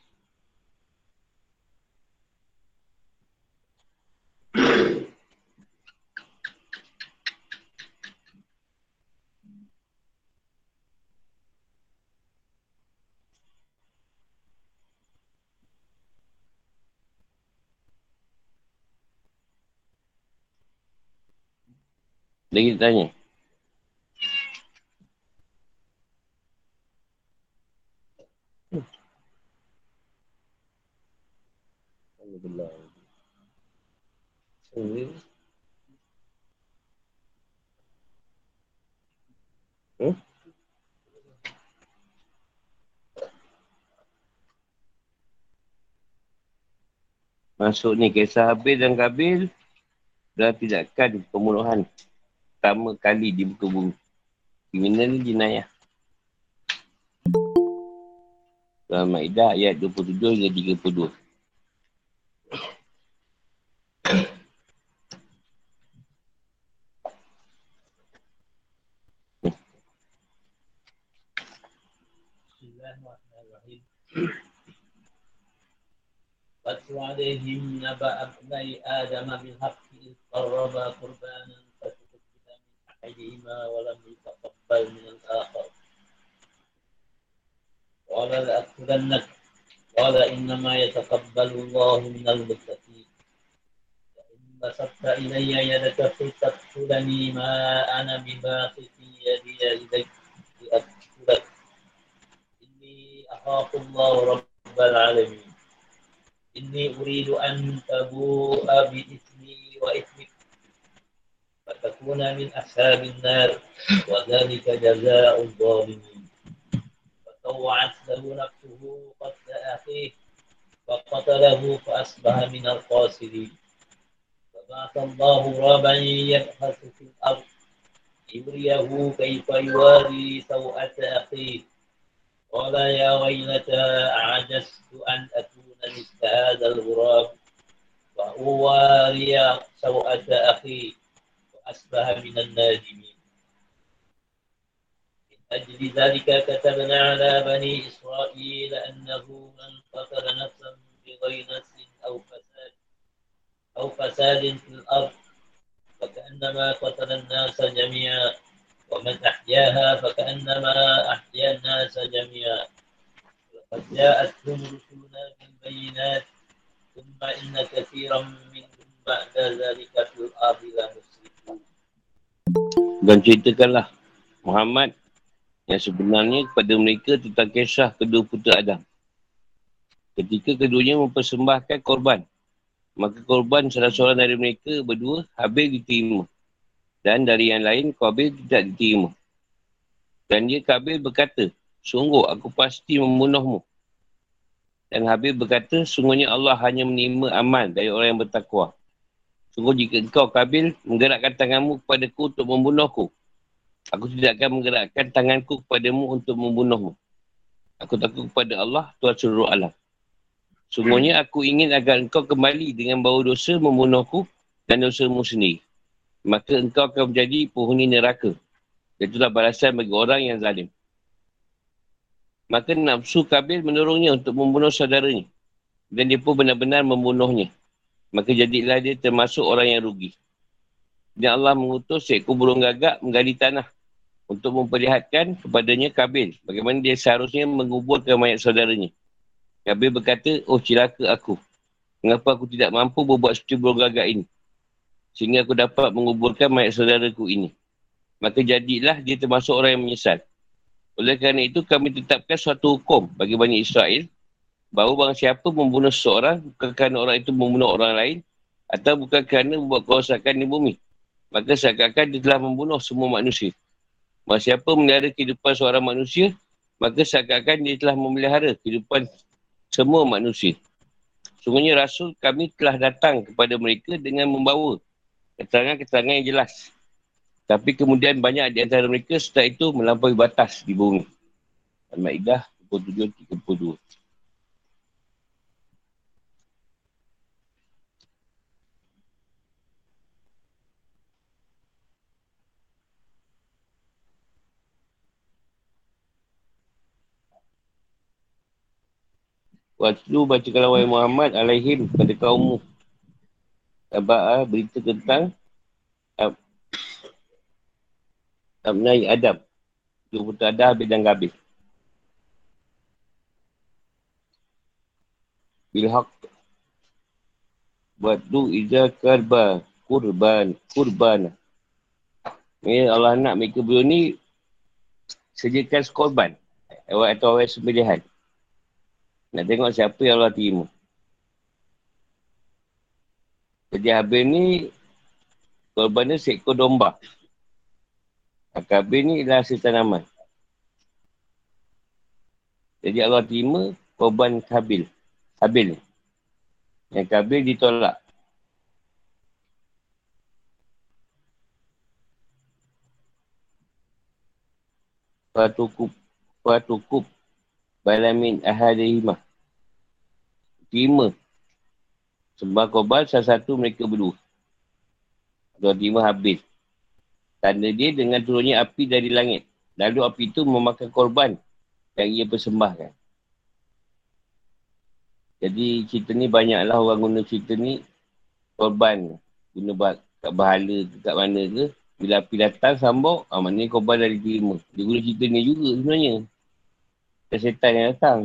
Lagi tanya. Hmm? Masuk ni kisah Habil dan Kabil dah tidakkan pembunuhan pertama kali di muka bumi. Kriminal ni jenayah. Dalam Ma'idah ayat 27 hingga 32. واتل عليهم نبأ ابني آدم بالحق إذ قربا قربانا أحدهما ولم يتقبل من الآخر قال لأقتلنك قال إنما يتقبل الله من المتقين فإن بسطت إلي يدك لتقتلني ما أنا بباسط يدي إليك لأقتلك إني أخاف الله رب العالمين إني أريد أن تبوء بإثمي وإثمك فتكون من أصحاب النار وذلك جزاء الظالمين. فطوعت له نفسه قتل أخيه فقتله فأصبح من الخاسرين. فبعث الله غرابا يبحث في الأرض يريه كيف يواري سوءة أخيه. قال يا ويلتى أعجزت أن أكون مثل هذا الغراب وأواري سوءة أخي وأصبح من النادمين. من أجل ذلك كتبنا على بني إسرائيل أنه من قتل نفسا بغير نفس أو فساد أو فساد في الأرض فكأنما قتل الناس جميعا ومن أحياها فكأنما أحيا الناس جميعا. وقد جاءتهم رسلنا بالبينات ثم إن كثيرا منهم بعد ذلك في الأرض لمسرفون. Dan ceritakanlah Muhammad yang sebenarnya kepada mereka tentang kisah kedua putera Adam. Ketika keduanya mempersembahkan korban, maka korban salah seorang dari mereka berdua habis diterima. Dan dari yang lain, Qabil tidak diterima. Dan dia Qabil berkata, sungguh aku pasti membunuhmu. Dan Habib berkata, sungguhnya Allah hanya menerima aman dari orang yang bertakwa. Sungguh jika engkau Qabil menggerakkan tanganmu kepadaku untuk membunuhku, aku tidak akan menggerakkan tanganku kepadamu untuk membunuhmu. Aku takut kepada Allah, Tuhan seluruh alam. Sungguhnya aku ingin agar engkau kembali dengan bau dosa membunuhku dan dosamu sendiri. Maka engkau akan menjadi penghuni neraka. Itulah balasan bagi orang yang zalim. Maka nafsu Kabil mendorongnya untuk membunuh saudaranya. Dan dia pun benar-benar membunuhnya. Maka jadilah dia termasuk orang yang rugi. Dan Allah mengutus seekor burung gagak menggali tanah untuk memperlihatkan kepadanya Kabil bagaimana dia seharusnya menguburkan mayat saudaranya. Kabil berkata, oh cilaka aku. Mengapa aku tidak mampu berbuat seperti burung gagak ini? Sehingga aku dapat menguburkan mayat saudaraku ini. Maka jadilah dia termasuk orang yang menyesal. Oleh kerana itu kami tetapkan suatu hukum bagi Bani Israel bahawa bang siapa membunuh seseorang bukan kerana orang itu membunuh orang lain atau bukan kerana membuat kerosakan di bumi. Maka seakan-akan dia telah membunuh semua manusia. Bang siapa memelihara kehidupan seorang manusia, maka seakan-akan dia telah memelihara kehidupan semua manusia. Sungguhnya Rasul kami telah datang kepada mereka dengan membawa keterangan-keterangan yang jelas. Tapi kemudian banyak di antara mereka setelah itu melampaui batas di bumi. Al-Ma'idah 27-32. Waktu baca kalau wahai Muhammad alaihim pada kaummu. Taba'ah berita tentang Ab Abnai Adam. Dua putera Adam, Habis dan Gabil. Bilhaq. Buat tu iza karba. Kurban. Kurban. Ini Allah nak mereka berdua ni sediakan sekorban. Atau awal sembelihan. Nak tengok siapa yang Allah terima. Jadi habis ni korban dia seekor domba. Akabir ni ialah hasil tanaman. Jadi Allah terima korban Kabil. Kabil ni. Yang Kabil ditolak. Fatukup. Fatukup. Balamin ahadihimah terima sembah korban salah satu mereka berdua. Atau terima habis. Tanda dia dengan turunnya api dari langit. Lalu api itu memakan korban yang ia persembahkan. Jadi cerita ni banyaklah orang guna cerita ni korban. Guna bah- kat bahala ke kat mana ke. Bila api datang sambok, ah, maknanya korban dari terima. Dia guna cerita ni juga sebenarnya. Setan yang datang.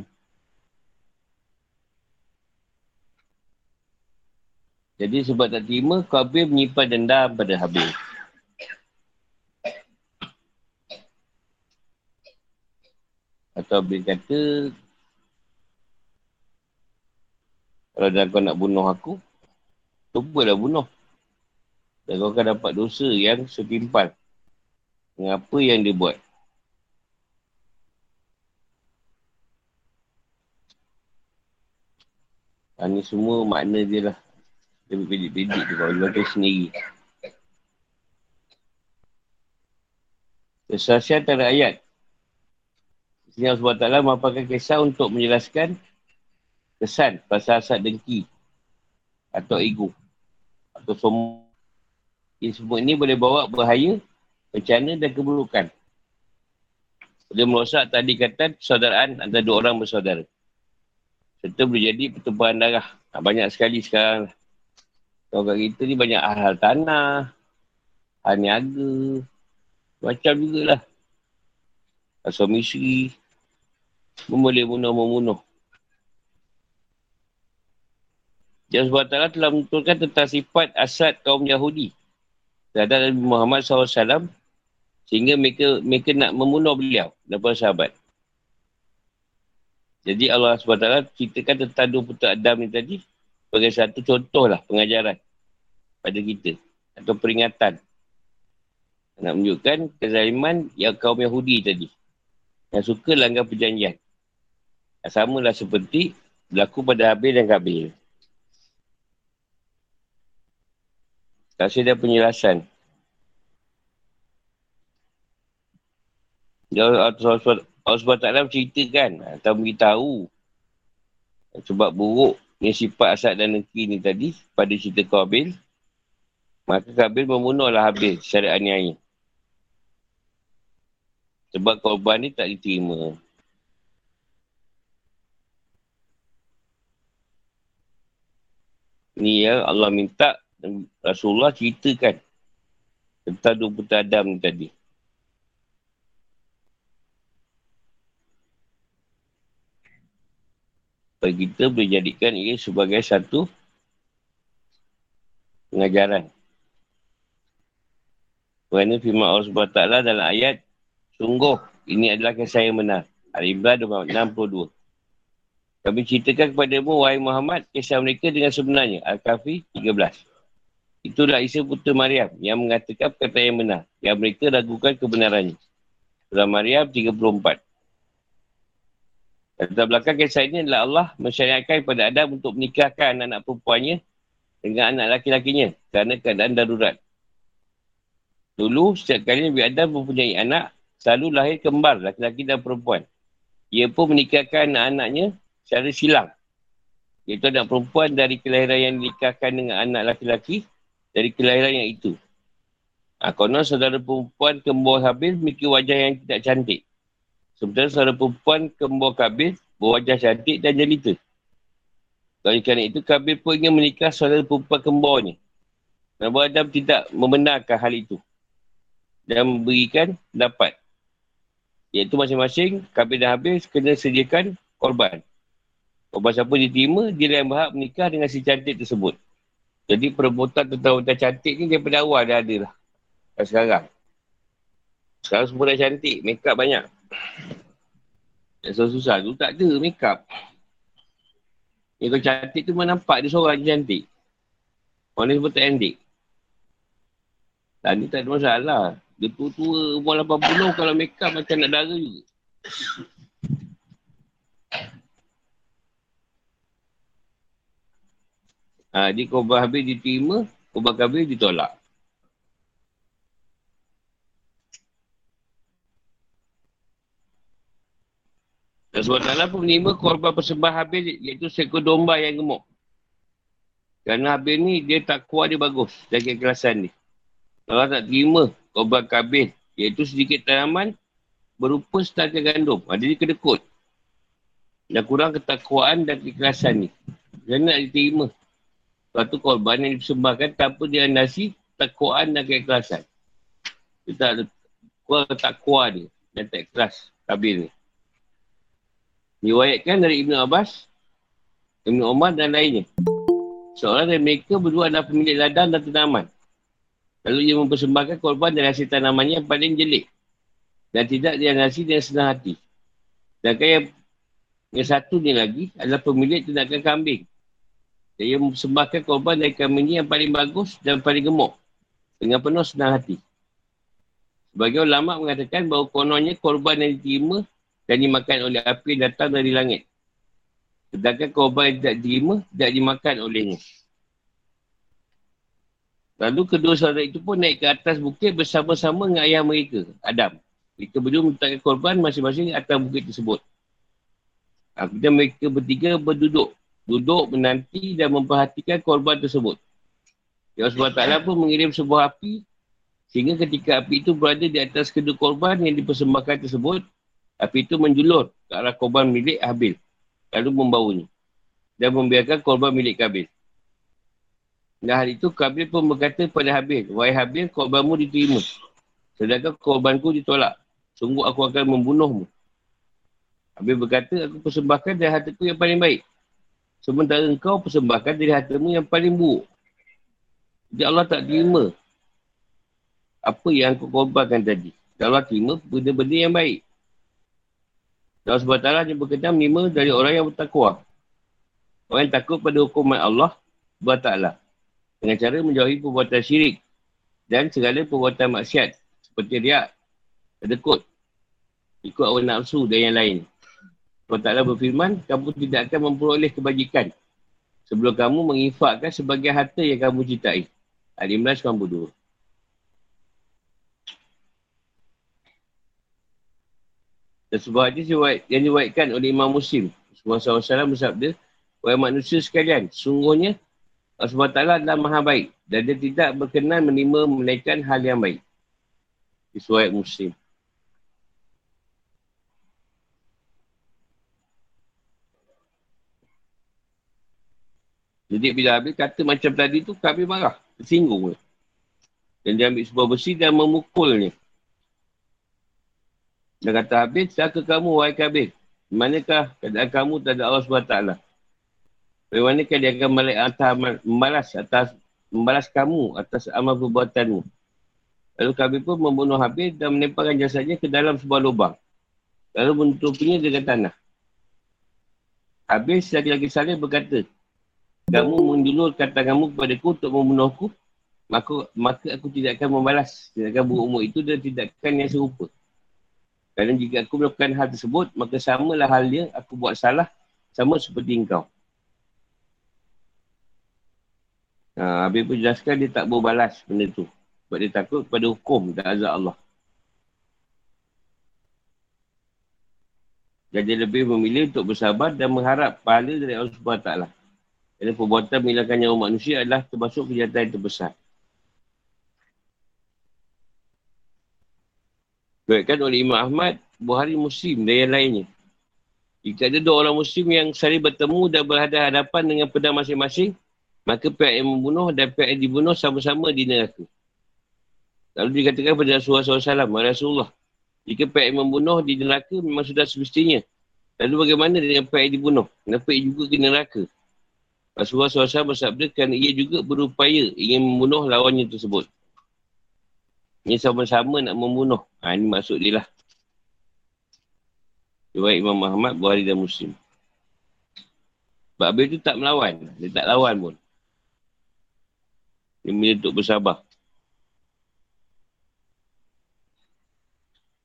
Jadi sebab tak terima, Qabil menyimpan dendam pada Habil. Atau Habil kata, kalau dah kau nak bunuh aku, cubalah bunuh. Dan kau akan dapat dosa yang setimpal dengan apa yang dia buat. Ini semua makna dia lah. Dia berpedik-pedik tu kalau dia sendiri. Kesaksian antara ayat. Sini Allah SWT merupakan kisah untuk menjelaskan kesan pasal asal dengki atau ego atau semua. Ini semua ini boleh bawa bahaya, bencana dan keburukan. Dia merosak tadi kata persaudaraan antara dua orang bersaudara. Serta boleh jadi pertumpahan darah. Banyak sekali sekarang. Kalau kat kita ni banyak hal tanah, hal niaga, macam jugalah. Suami isteri, boleh bunuh-membunuh. Dan sebab Allah telah menentukan tentang sifat asad kaum Yahudi terhadap Nabi Muhammad SAW sehingga mereka mereka nak membunuh beliau dan para sahabat. Jadi Allah SWT ceritakan tentang dua putera Adam ni tadi sebagai satu contoh lah pengajaran pada kita atau peringatan. Nak menunjukkan kezaliman yang kaum Yahudi tadi. Yang suka langgar perjanjian. Yang sama lah seperti berlaku pada Habil dan Kabil. Kasih dia penjelasan Allah SWT ceritakan atau beritahu sebab buruk ni sifat asal dan negeri ni tadi pada cerita Qabil maka Qabil membunuhlah Habil secara aniaya. Sebab korban ni tak diterima. Ni ya Allah minta Rasulullah ceritakan tentang dua putera Adam ni tadi bagi kita boleh jadikan ia sebagai satu pengajaran. Kerana firman Allah SWT dalam ayat, sungguh ini adalah kisah yang benar. Al-Imran 62. Kami ceritakan kepadamu, wahai Muhammad, kisah mereka dengan sebenarnya. Al-Kafi 13. Itulah Isa Putera Maryam yang mengatakan perkataan yang benar. Yang mereka ragukan kebenarannya. Surah Maryam 34. Latar belakang kisah ini adalah Allah mensyariatkan kepada Adam untuk menikahkan anak-anak perempuannya dengan anak laki-lakinya kerana keadaan darurat. Dulu, setiap kali Nabi Adam mempunyai anak, selalu lahir kembar laki-laki dan perempuan. Ia pun menikahkan anak-anaknya secara silang. Iaitu anak perempuan dari kelahiran yang dinikahkan dengan anak laki-laki dari kelahiran yang itu. Ha, konon saudara perempuan kembar Habil memiliki wajah yang tidak cantik. Sementara seorang perempuan kembar Kabil berwajah cantik dan jelita. Oleh kerana itu, Kabil pun ingin menikah saudara perempuan kembarnya. Nabi Adam tidak membenarkan hal itu. Dan memberikan pendapat. Iaitu masing-masing, Kabil dan Habil kena sediakan korban. Korban siapa diterima, dia yang berhak menikah dengan si cantik tersebut. Jadi perebutan tentang wanita cantik ni daripada awal dah ada lah. Dan sekarang. Sekarang semua dah cantik, make up banyak. Yang susah-susah tu tak ada make up. Yang kau cantik tu mana nampak dia seorang cantik. Orang ni sebut tak endik. Dan ni tak ada masalah. Dia tua-tua umur 80 kalau make up macam nak darah juga. Ha, dia kau habis diterima, kau habis ditolak. Dan Allah pun menerima korban persembahan Habil iaitu seekor domba yang gemuk. Kerana Habil ni dia tak kuat dia bagus dan keikhlasan ni. Allah tak terima korban Kabil iaitu sedikit tanaman berupa setengah gandum. Ada dia kedekut. Dan kurang ketakwaan dan keikhlasan ni. Kerana nak diterima. Suatu korban yang dipersembahkan tanpa dia nasi takwaan dan keikhlasan. Dia tak kurang takwa dia dan tak ikhlas Kabil ni. Diwayatkan dari Ibn Abbas, Ibn Umar dan lainnya. Seorang dari mereka berdua adalah pemilik ladang dan tanaman. Lalu ia mempersembahkan korban dari hasil tanamannya yang paling jelik. Dan tidak dia nasi dengan senang hati. Dan yang, yang satu ni lagi adalah pemilik ternakan kambing. Dan ia mempersembahkan korban dari kambing yang paling bagus dan paling gemuk. Dengan penuh senang hati. Sebagai ulama mengatakan bahawa kononnya korban yang diterima dan dimakan oleh api datang dari langit. Sedangkan korban yang tidak diterima, tidak dimakan olehnya. Lalu kedua saudara itu pun naik ke atas bukit bersama-sama dengan ayah mereka, Adam. Mereka berdua meletakkan korban masing-masing atas bukit tersebut. Kemudian mereka bertiga berduduk. Duduk, menanti dan memperhatikan korban tersebut. Ya SWT pun mengirim sebuah api Sehingga ketika api itu berada di atas kedua korban yang dipersembahkan tersebut, api itu menjulur ke arah korban milik Habil. Lalu membaunya. Dan membiarkan korban milik Kabil. Dan hal itu Kabil pun berkata kepada Habil, Wahai Habil, korbanmu diterima. Sedangkan korbanku ditolak. Sungguh aku akan membunuhmu. Habil berkata, aku persembahkan dari hartaku yang paling baik. Sementara engkau persembahkan dari hartamu yang paling buruk. Jadi Allah tak terima apa yang kau korbankan tadi. Kalau terima benda-benda yang baik. Allah SWT hanya berkenan menerima dari orang yang bertakwa. Orang yang takut pada hukuman Allah SWT. Dengan cara menjauhi perbuatan syirik. Dan segala perbuatan maksiat. Seperti riak, kedekut, ikut awal nafsu dan yang lain. Allah Ta'ala berfirman, kamu tidak akan memperoleh kebajikan sebelum kamu menginfakkan sebagai harta yang kamu cintai. Al-Imran 92. Dan sebuah hadis yang diwaikan oleh Imam Muslim. Rasulullah SAW bersabda, Wahai manusia sekalian, sungguhnya Allah SWT adalah maha baik dan dia tidak berkenan menerima menaikkan hal yang baik. Disuai Muslim. Jadi bila habis kata macam tadi tu, kami marah. Tersinggung. Dan dia ambil sebuah besi dan memukulnya. Dia kata habis, siapa kamu wahai kabir? Manakah keadaan kamu tak ada Allah SWT? Bagaimanakah dia akan balik atas, membalas atas membalas kamu atas amal perbuatanmu? Lalu kabir pun membunuh habis dan menempelkan jasadnya ke dalam sebuah lubang. Lalu menutupinya dengan tanah. Habis lagi-lagi salih berkata, kamu menjulurkan tanganmu kepada aku untuk membunuhku, maka, maka aku tidak akan membalas tindakan buruk umur itu dan tidak akan yang serupa. Kerana jika aku melakukan hal tersebut, maka samalah halnya aku buat salah sama seperti engkau. Ha, Habib pun jelaskan dia tak boleh balas benda tu. Sebab dia takut pada hukum dan azab Allah. Jadi lebih memilih untuk bersabar dan mengharap pahala dari Allah SWT. Kerana perbuatan menghilangkan nyawa manusia adalah termasuk kejahatan yang terbesar. Diriwayatkan oleh Imam Ahmad, Buhari Muslim dan yang lainnya. Jika ada dua orang Muslim yang saling bertemu dan berhadapan dengan pedang masing-masing, maka pihak yang membunuh dan pihak yang dibunuh sama-sama di neraka. Lalu dikatakan kepada Rasulullah SAW, Rasulullah, jika pihak yang membunuh di neraka memang sudah semestinya. Lalu bagaimana dengan pihak yang dibunuh? Kenapa ia juga ke neraka? Rasulullah SAW bersabda kerana ia juga berupaya ingin membunuh lawannya tersebut. Ini sama-sama nak membunuh. Ha, ini maksud dia lah. Riwayat Imam Muhammad, Buhari dan Muslim. Abel tu tak melawan. Dia tak lawan pun. Dia minta untuk bersabar.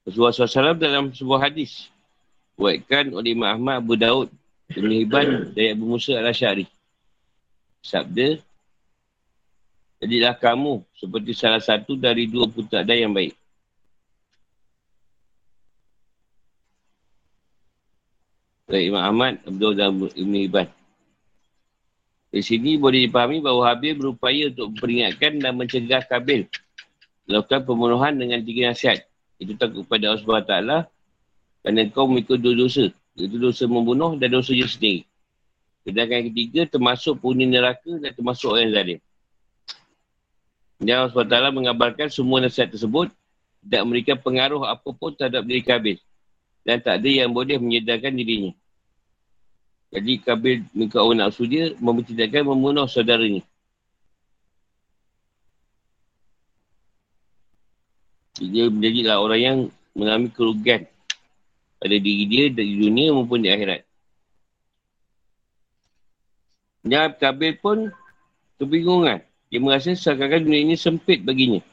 Rasulullah SAW dalam sebuah hadis. Buatkan oleh Imam Ahmad, Abu Daud, Ibn Hibban dan Abu Musa al-Ashari. Sabda, Jadilah kamu seperti salah satu dari dua putada yang baik. Baik Imam Ahmad, Abdul dan Ibn Ibn. Di sini boleh dipahami bahawa Habil berupaya untuk memperingatkan dan mencegah Kabil melakukan pembunuhan dengan tiga nasihat. Itu takut kepada Allah SWT kerana kau mengikut dua dosa. Itu dosa membunuh dan dosa dia sendiri. Sedangkan ketiga termasuk punya neraka dan termasuk orang zalim. Dan Allah SWT mengabarkan semua nasihat tersebut tidak memberikan pengaruh apapun terhadap diri Kabil. Dan tak ada yang boleh menyedarkan dirinya. Jadi Kabil mengikut orang nafsu dia mempertidakkan membunuh saudaranya. Dia menjadilah orang yang mengalami kerugian pada diri dia di dunia maupun di akhirat. Dan Kabil pun kebingungan. Dia merasa seakan-akan dunia ini sempit baginya.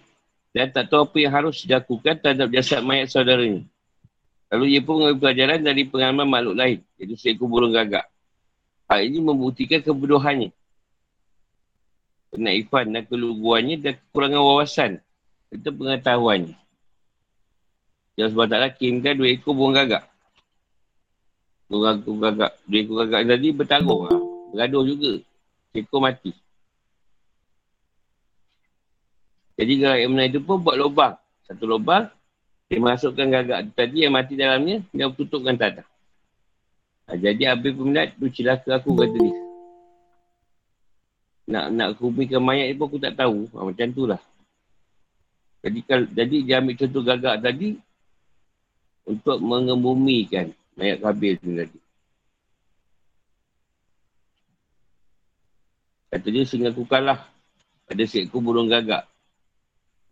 Dan tak tahu apa yang harus dilakukan terhadap jasad mayat saudaranya. Lalu ia pun mengambil pelajaran dari pengalaman makhluk lain. Iaitu seekor burung gagak. Hal ini membuktikan kebodohannya. Kenaifan dan keluguannya dan kekurangan wawasan. Itu pengetahuannya. Yang sebab taklah kirimkan dua ekor burung gagak. Burung gagak. Dua ekor gagak tadi bertarung lah. Bergaduh juga. Ekor mati. Jadi gagak yang menang itu pun buat lubang. Satu lubang. Dia masukkan gagak tadi yang mati dalamnya. Dia tutupkan tanah. Ha, jadi Abi peminat tu celaka aku kata dia. Nak nak kubikan mayat pun aku tak tahu. Ha, macam tu lah. Jadi, kalau, jadi dia ambil contoh gagak tadi untuk mengebumikan mayat Kabil tu tadi. Kata dia sehingga aku kalah pada seekor burung gagak.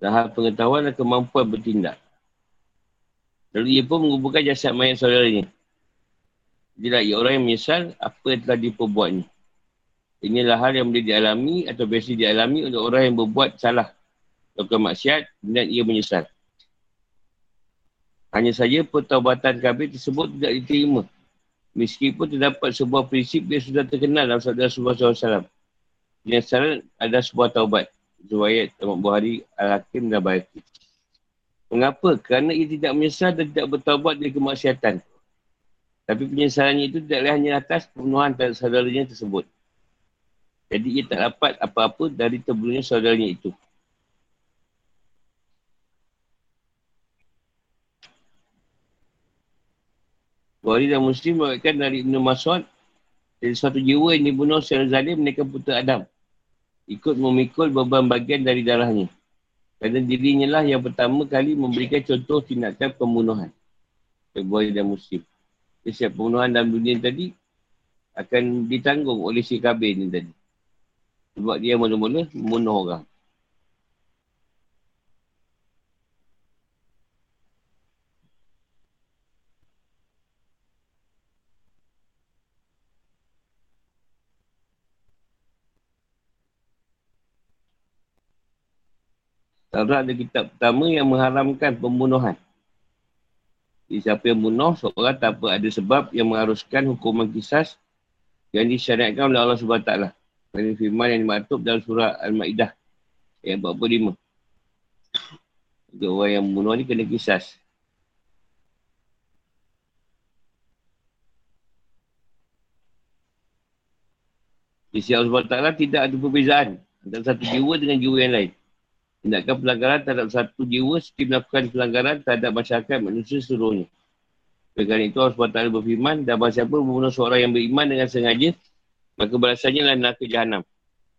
Dan hal pengetahuan dan kemampuan bertindak. Lalu dia pun menguburkan jasad mayat saudaranya. Inilah ia orang yang menyesal apa yang telah diperbuatnya. Inilah hal yang boleh dialami atau biasa dialami oleh orang yang berbuat salah. Atau maksiat dan ia menyesal. Hanya saja pertobatan kabir tersebut tidak diterima. Meskipun terdapat sebuah prinsip yang sudah terkenal dalam sabda Rasulullah SAW. Penyesalan ada sebuah taubat. Zuwayat Ahmad Buhari Al-Hakim dan Bayati. Mengapa? Kerana ia tidak menyesal dan tidak bertaubat dari kemaksiatan. Tapi penyesalannya itu tidak hanya atas pembunuhan saudaranya tersebut. Jadi ia tak dapat apa-apa dari terbunuhnya saudaranya itu. Bukhari dan Muslim mengatakan dari Ibn Mas'ud dari suatu jiwa yang dibunuh secara zalim mereka putera Adam. Ikut memikul beban bagian dari darahnya. Kerana dirinya lah yang pertama kali memberikan contoh tindakan pembunuhan. Bukhari dan Muslim setiap pembunuhan dalam dunia tadi akan ditanggung oleh si Kabir ni tadi. Sebab dia mula-mula membunuh orang. Taurat ada kitab pertama yang mengharamkan pembunuhan. Jadi siapa yang bunuh seorang tanpa ada sebab yang mengharuskan hukuman kisah yang disyariatkan oleh Allah SWT. Ini firman yang dimaktub dalam surah Al-Ma'idah ayat 45. Untuk orang yang membunuh ni kena kisah. Di sisi Allah SWT tidak ada perbezaan antara satu jiwa dengan jiwa yang lain. Tindakan pelanggaran terhadap satu jiwa seperti melakukan pelanggaran terhadap masyarakat manusia seluruhnya. Dengan itu Allah SWT berfirman, dan bahawa siapa membunuh seorang yang beriman dengan sengaja, maka balasannya adalah neraka jahanam.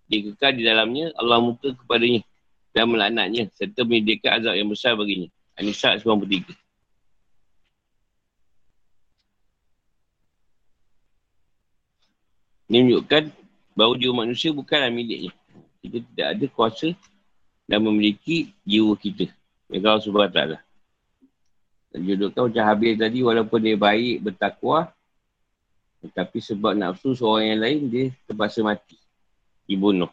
Dia kekal di dalamnya, Allah muka kepadanya dan melaknatnya serta menyediakan azab yang besar baginya. Anisa 93. Ini menunjukkan bahawa jiwa manusia bukanlah miliknya. Kita tidak ada kuasa dan memiliki jiwa kita. Mereka Allah SWT. Jodohkan macam Habib tadi walaupun dia baik, bertakwa. Tetapi sebab nafsu seorang yang lain, dia terpaksa mati. Dibunuh.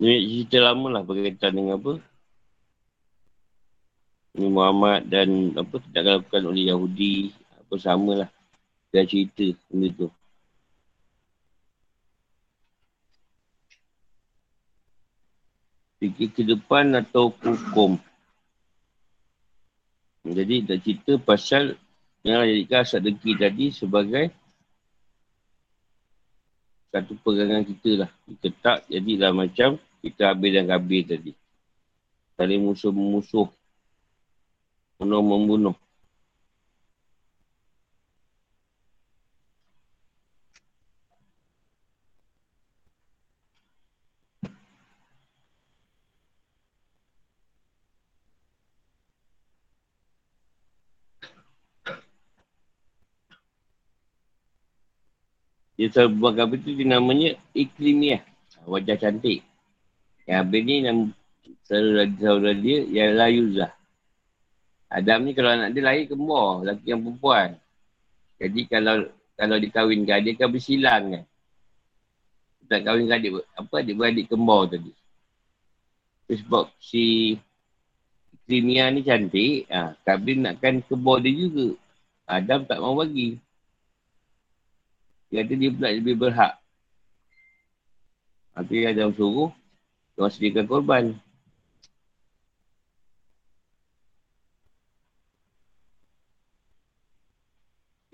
Ini cerita lama lah berkaitan dengan apa? Ini Muhammad dan apa tidak dilakukan oleh Yahudi apa samalah dia cerita benda tu fikir ke depan atau hukum jadi tak cerita pasal yang jadikan asal dengki tadi sebagai satu pegangan kita lah. Kita tak jadilah macam kita habis dan habis tadi. Saling musuh-musuh Bunuh membunuh. Dia selalu buang kabel tu dia namanya Iklimiah. Wajah cantik. Yang habis ni nama saudara dia ialah Yuzah. Adam ni kalau anak dia lahir kembar, lelaki yang perempuan. Jadi kalau kalau dikahwinkan, dia akan bersilang kan. Tak kahwin adik, apa adik-beradik kembar tadi. Sebab si Krimia ni cantik, ha, Kabil nakkan kembar dia juga. Adam tak mau bagi. Dia kata dia pula lebih berhak. Nanti Adam suruh, dia sediakan korban.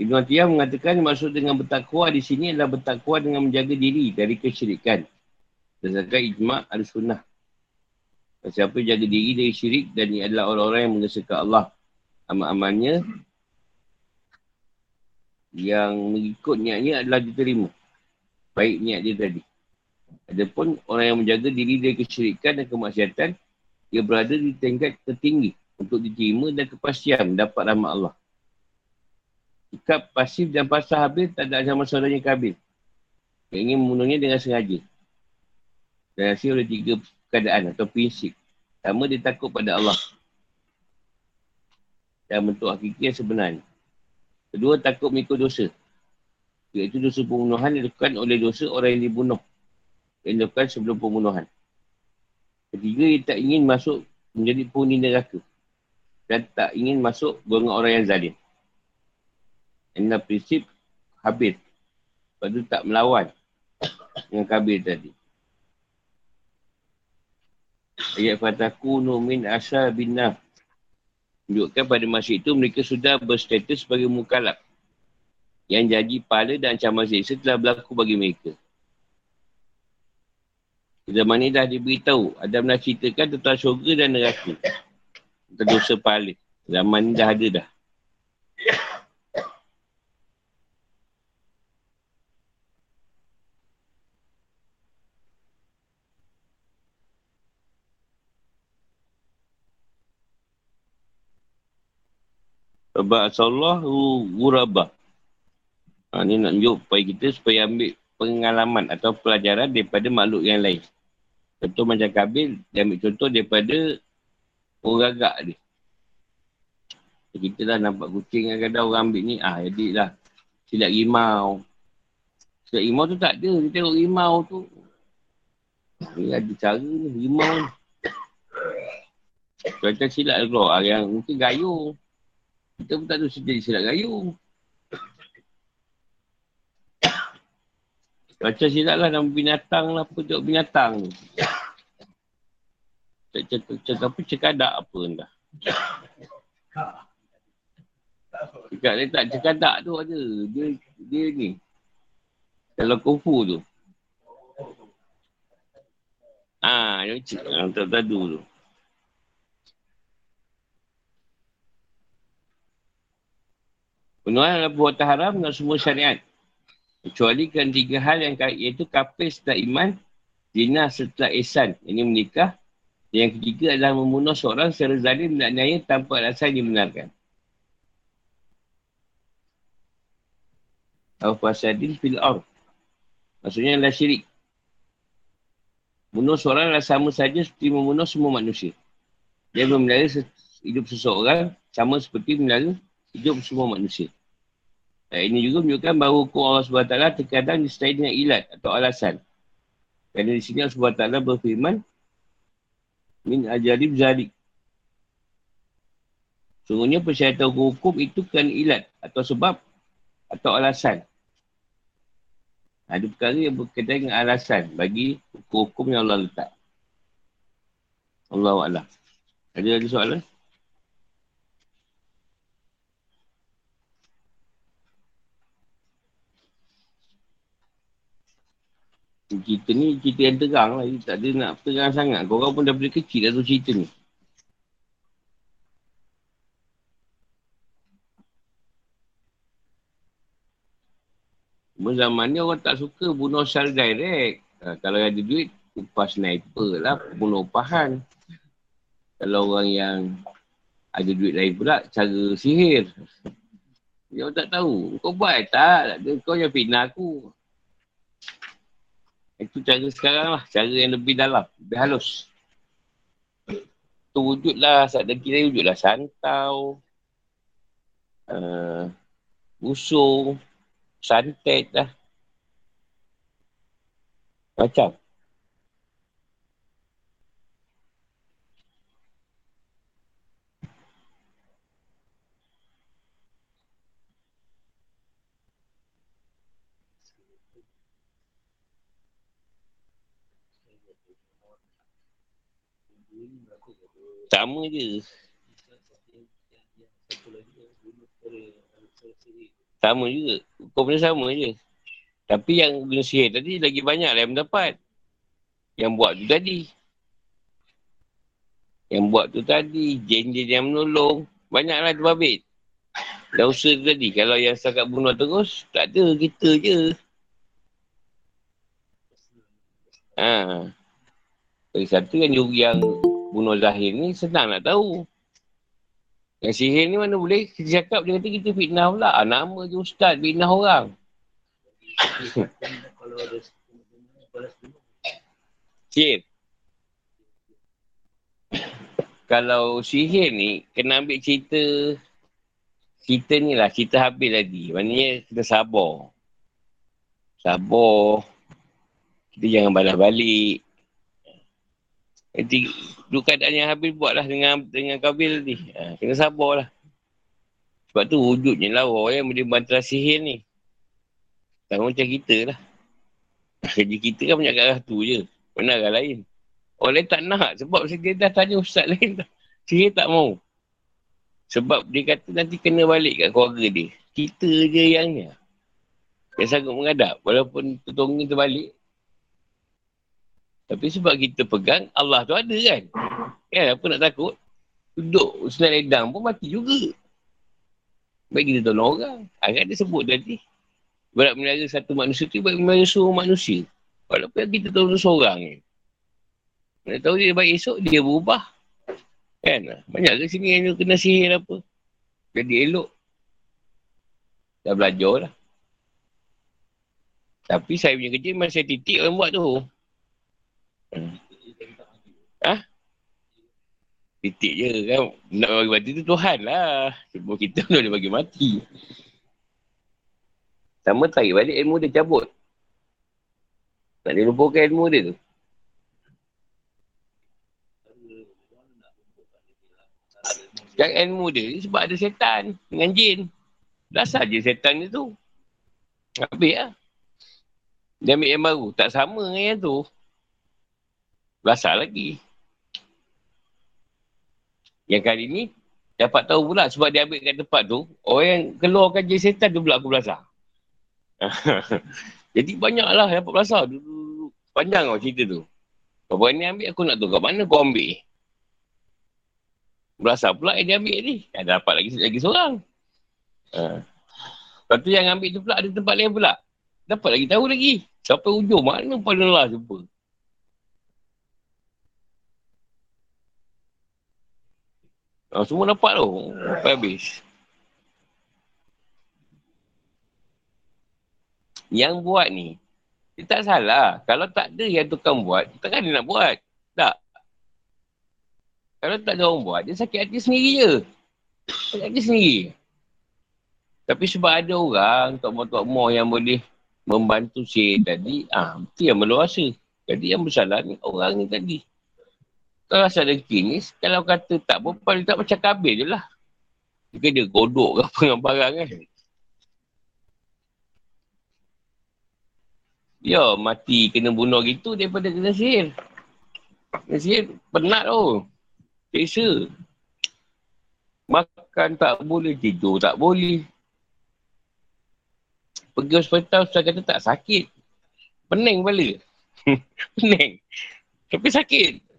Ibn Atiyah mengatakan maksud dengan bertakwa di sini adalah bertakwa dengan menjaga diri dari kesyirikan. Berdasarkan ijma' al-sunnah. Siapa jaga diri dari syirik dan ini adalah orang-orang yang mengesahkan Allah amal-amalnya yang mengikut niatnya adalah diterima. Baik niat dia tadi. Adapun orang yang menjaga diri dari kesyirikan dan kemaksiatan, dia berada di tingkat tertinggi untuk diterima dan kepastian mendapat rahmat Allah. Sikap pasif dan pasal habis tak ada sama saudaranya kabil. Yang ingin membunuhnya dengan sengaja. Dan hasil oleh tiga keadaan atau prinsip. Pertama, dia takut pada Allah. Dan bentuk hakiki yang sebenarnya. Kedua, takut mengikut dosa. Iaitu dosa pembunuhan dilakukan oleh dosa orang yang dibunuh. Yang dilakukan sebelum pembunuhan. Ketiga, dia tak ingin masuk menjadi penghuni neraka. Dan tak ingin masuk golongan orang yang zalim. Ini prinsip habis. Lepas tu tak melawan dengan kabir tadi. Ayat fatakunu min asal binah. Menunjukkan pada masa itu mereka sudah berstatus sebagai mukalab. Yang jadi pala dan ancaman seksa telah berlaku bagi mereka. Zaman ini dah diberitahu. Ada nak ceritakan tentang syurga dan neraka. Tentang dosa pahala. Zaman ini dah ada dah. Ba'asallahu gurabah. Ha, ni nak tunjuk supaya kita supaya ambil pengalaman atau pelajaran daripada makhluk yang lain. Contoh macam Kabil, dia ambil contoh daripada orang gagak dia. Kita dah nampak kucing yang kadang orang ambil ni, ah jadi lah. Silap rimau. Silap rimau tu tak ada. Dia tengok rimau tu. Ni ada cara ni, rimau ni. Kalau silap keluar, yang mungkin gayung. Kita pun tak tahu jadi silap gayung. Baca silap lah nama binatang lah apa tengok binatang. Cakap apa cekadak apa entah. Cakap dia tak cekadak tu ada. Dia, dia ni. Kalau kufu tu. Ah, yang cik. Ah, tak tahu tu. Penuhan adalah perbuatan haram dengan semua syariat. Kecuali kan tiga hal yang iaitu kafir setelah iman, zina setelah ihsan. Ini menikah. Yang ketiga adalah membunuh seorang secara zalim dan nyaya tanpa alasan dibenarkan. Al-Fasadin fil ar. Maksudnya adalah syirik. Bunuh seorang adalah sama saja seperti membunuh semua manusia. Dia memelihara hidup seseorang sama seperti memelihara hidup semua manusia. Dan ini juga menunjukkan bahawa hukum Allah SWT terkadang disertai dengan ilat atau alasan. Kerana di sini Allah SWT berfirman, Min ajarib zalik. Sungguhnya persyaratan hukum itu kan ilat atau sebab atau alasan. Ada perkara yang berkaitan dengan alasan bagi hukum-hukum yang Allah letak. Allah Allah. Ada lagi soalan? Cerita ni cerita yang terang lah. Tak ada nak terang sangat. Korang pun boleh kecil dah tu cerita ni. Zaman ni orang tak suka bunuh secara direct. Ha, kalau ada duit, upah sniper lah, bunuh upahan. Kalau orang yang ada duit lain pula, cara sihir. Dia tak tahu. Kau buat tak? Kau yang fitnah aku. Itu cara sekarang lah. Cara yang lebih dalam. Lebih halus. Tu wujudlah. Saat kita wujudlah. Santau. Uh, busung. Santet lah. Macam. Sama je. Sama juga. Pun sama je. Tapi yang guna sihir tadi lagi banyak lah yang mendapat. Yang buat tu tadi. Yang buat tu tadi. Jen-jen yang menolong. Banyaklah tu babit. Dah usaha tu tadi. Kalau yang setakat bunuh terus, tak ada. Kita je. Ha. Lagi satu yang yang bunuh Zahir ni senang nak tahu. Yang sihir ni mana boleh kita cakap dia kata kita fitnah pula. Ah, nama je ustaz fitnah orang. sihir. Kalau sihir ni kena ambil cerita cerita ni lah, cerita habis tadi. Maknanya kita sabar. Sabar. Kita jangan balas balik. Dulu keadaan yang Habil buatlah dengan dengan Kabil ni. Ha, kena sabarlah. Sebab tu wujudnya lah orang yang boleh bantu sihir ni. Tak macam kita lah. Kerja kita kan banyak arah tu je. Mana arah lain. Orang lain tak nak sebab dia dah tanya ustaz lain. Sihir tak mau. Sebab dia kata nanti kena balik kat keluarga dia. Kita je yang ni. Yang sanggup menghadap. Walaupun tutungnya terbalik, tapi sebab kita pegang, Allah tu ada kan? Kan apa nak takut? Duduk senang ledang pun mati juga. Baik kita tolong orang. Agak dia sebut tadi. Berat melihara satu manusia tu, baik melihara seluruh manusia. Walaupun kita tolong seorang ni. Mana tahu dia baik esok, dia berubah. Kan? Banyak ke sini yang kena sihir apa. Jadi elok. Dah belajar lah. Tapi saya punya kerja memang saya titik orang buat tu. Ha? Titik je kan. Nak bagi mati tu Tuhan lah. Sebab kita pun boleh bagi mati. Sama tarik balik ilmu dia cabut. Tak boleh lupakan ilmu dia tu. Sekarang ilmu dia sebab ada setan dengan jin. Dah saja setan dia tu. Habis lah. Dia ambil yang baru. Tak sama dengan yang tu. Belasah lagi. Yang kali ni, dapat tahu pula sebab dia ambil kat tempat tu, orang yang keluarkan je setan tu pula aku belasah. Jadi banyaklah dapat belasah. Panjang tau cerita tu. Kau ni ambil, aku nak tahu kat mana kau ambil. Belasah pula yang dia ambil ni. Ada dapat lagi lagi seorang. Ha. Lepas tu yang ambil tu pula ada tempat lain pula. Dapat lagi tahu lagi. Sampai ujung mana pada lah jumpa. Ha, semua dapat tu. Sampai habis. Yang buat ni, dia tak salah. Kalau tak ada yang tukang buat, takkan dia nak buat. Tak. Kalau tak ada orang buat, dia sakit hati sendiri je. Sakit hati sendiri. Tapi sebab ada orang, tok mo yang boleh membantu si tadi, ah, itu yang berluasa. Jadi yang bersalah ni, orang ni tadi. Kalau asal rezeki ni, kalau kata tak berapa, dia tak macam kabel je lah. Dia dia godok ke apa dengan barang kan. Ya, mati kena bunuh gitu daripada kena sihir. Kena sihir penat tu. Seksa. Makan tak boleh, tidur tak boleh. Pergi hospital, ustaz kata tak sakit. Pening kepala. Pening. Tapi sakit.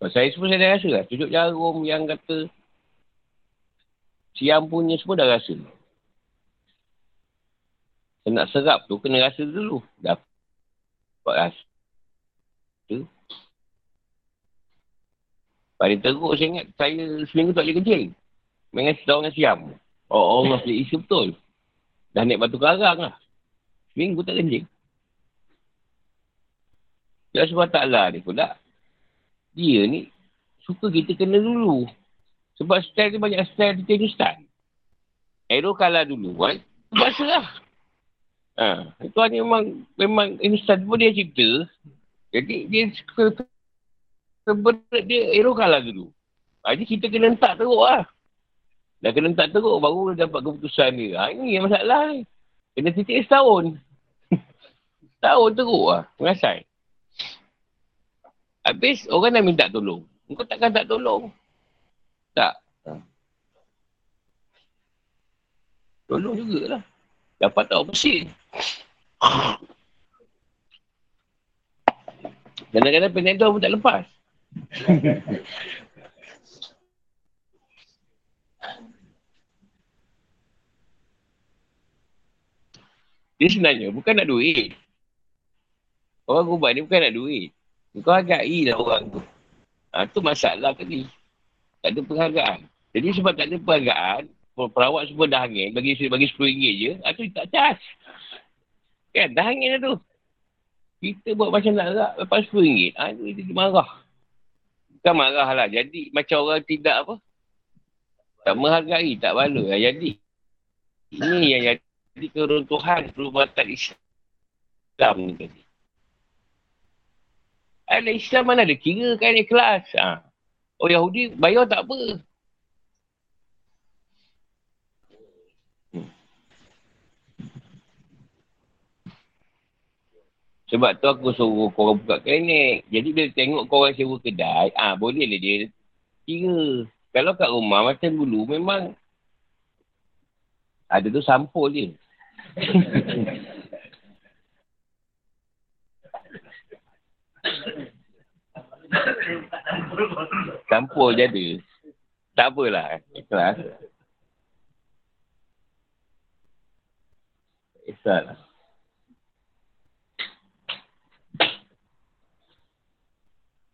Saya semua saya dah rasa lah. Tunjuk jarum yang kata siam punya semua dah rasa. Saya nak serap tu kena rasa dulu. Dapat rasa. cipta. Pada teruk saya ingat saya seminggu tak boleh kencing. Dengan setahun dengan siam. Oh Allah pilih isu betul. Dah naik batu karang lah. Seminggu tak kencing. Ya sebab taklah ni pula. Dia ni suka kita kena dulu. Sebab style dia banyak style di Tajikistan. Aero kalah dulu. Kan? Bahasa lah. Ha. Itu hanya memang, memang instan pun dia cipta. Jadi dia suka sebenarnya dia aero kalah dulu. Ha, jadi kita kena letak teruk lah. Dah kena letak teruk baru dapat keputusan dia. Ha, ini yang masalah ni. Kena titik setahun. setahun teruk lah. Mengasai. Habis orang dah minta tolong. Kau takkan tak tolong. Tak. Ha. Tolong jugalah. Dapat tahu bersih. Kadang-kadang penedor pun tak lepas. Dia sebenarnya bukan nak duit. Orang ubat ni bukan nak duit. Kau hargai lah orang tu. Ha, tu masalah tadi. Tak ada penghargaan. Jadi sebab tak ada penghargaan, perawat semua dah angin, bagi bagi RM10 je, ha, tu tak cas. Kan, dah angin lah tu. Kita buat macam nak rak, lepas RM10. Ha, tu dia marah. Bukan marah lah. Jadi macam orang tidak apa. Tak menghargai, tak bala. Ha, jadi, ini yang jadi keruntuhan perubatan Islam ni tadi. Ada Islam mana ada kira kan ikhlas. Ha. Oh Yahudi bayar tak apa. Sebab tu aku suruh korang buka klinik. Jadi bila tengok korang sewa kedai, ah ha, boleh lah dia kira. Kalau kat rumah macam dulu memang ada tu sampul je. sampul je ada. Tak apalah. Ikhlas. Ikhlas lah.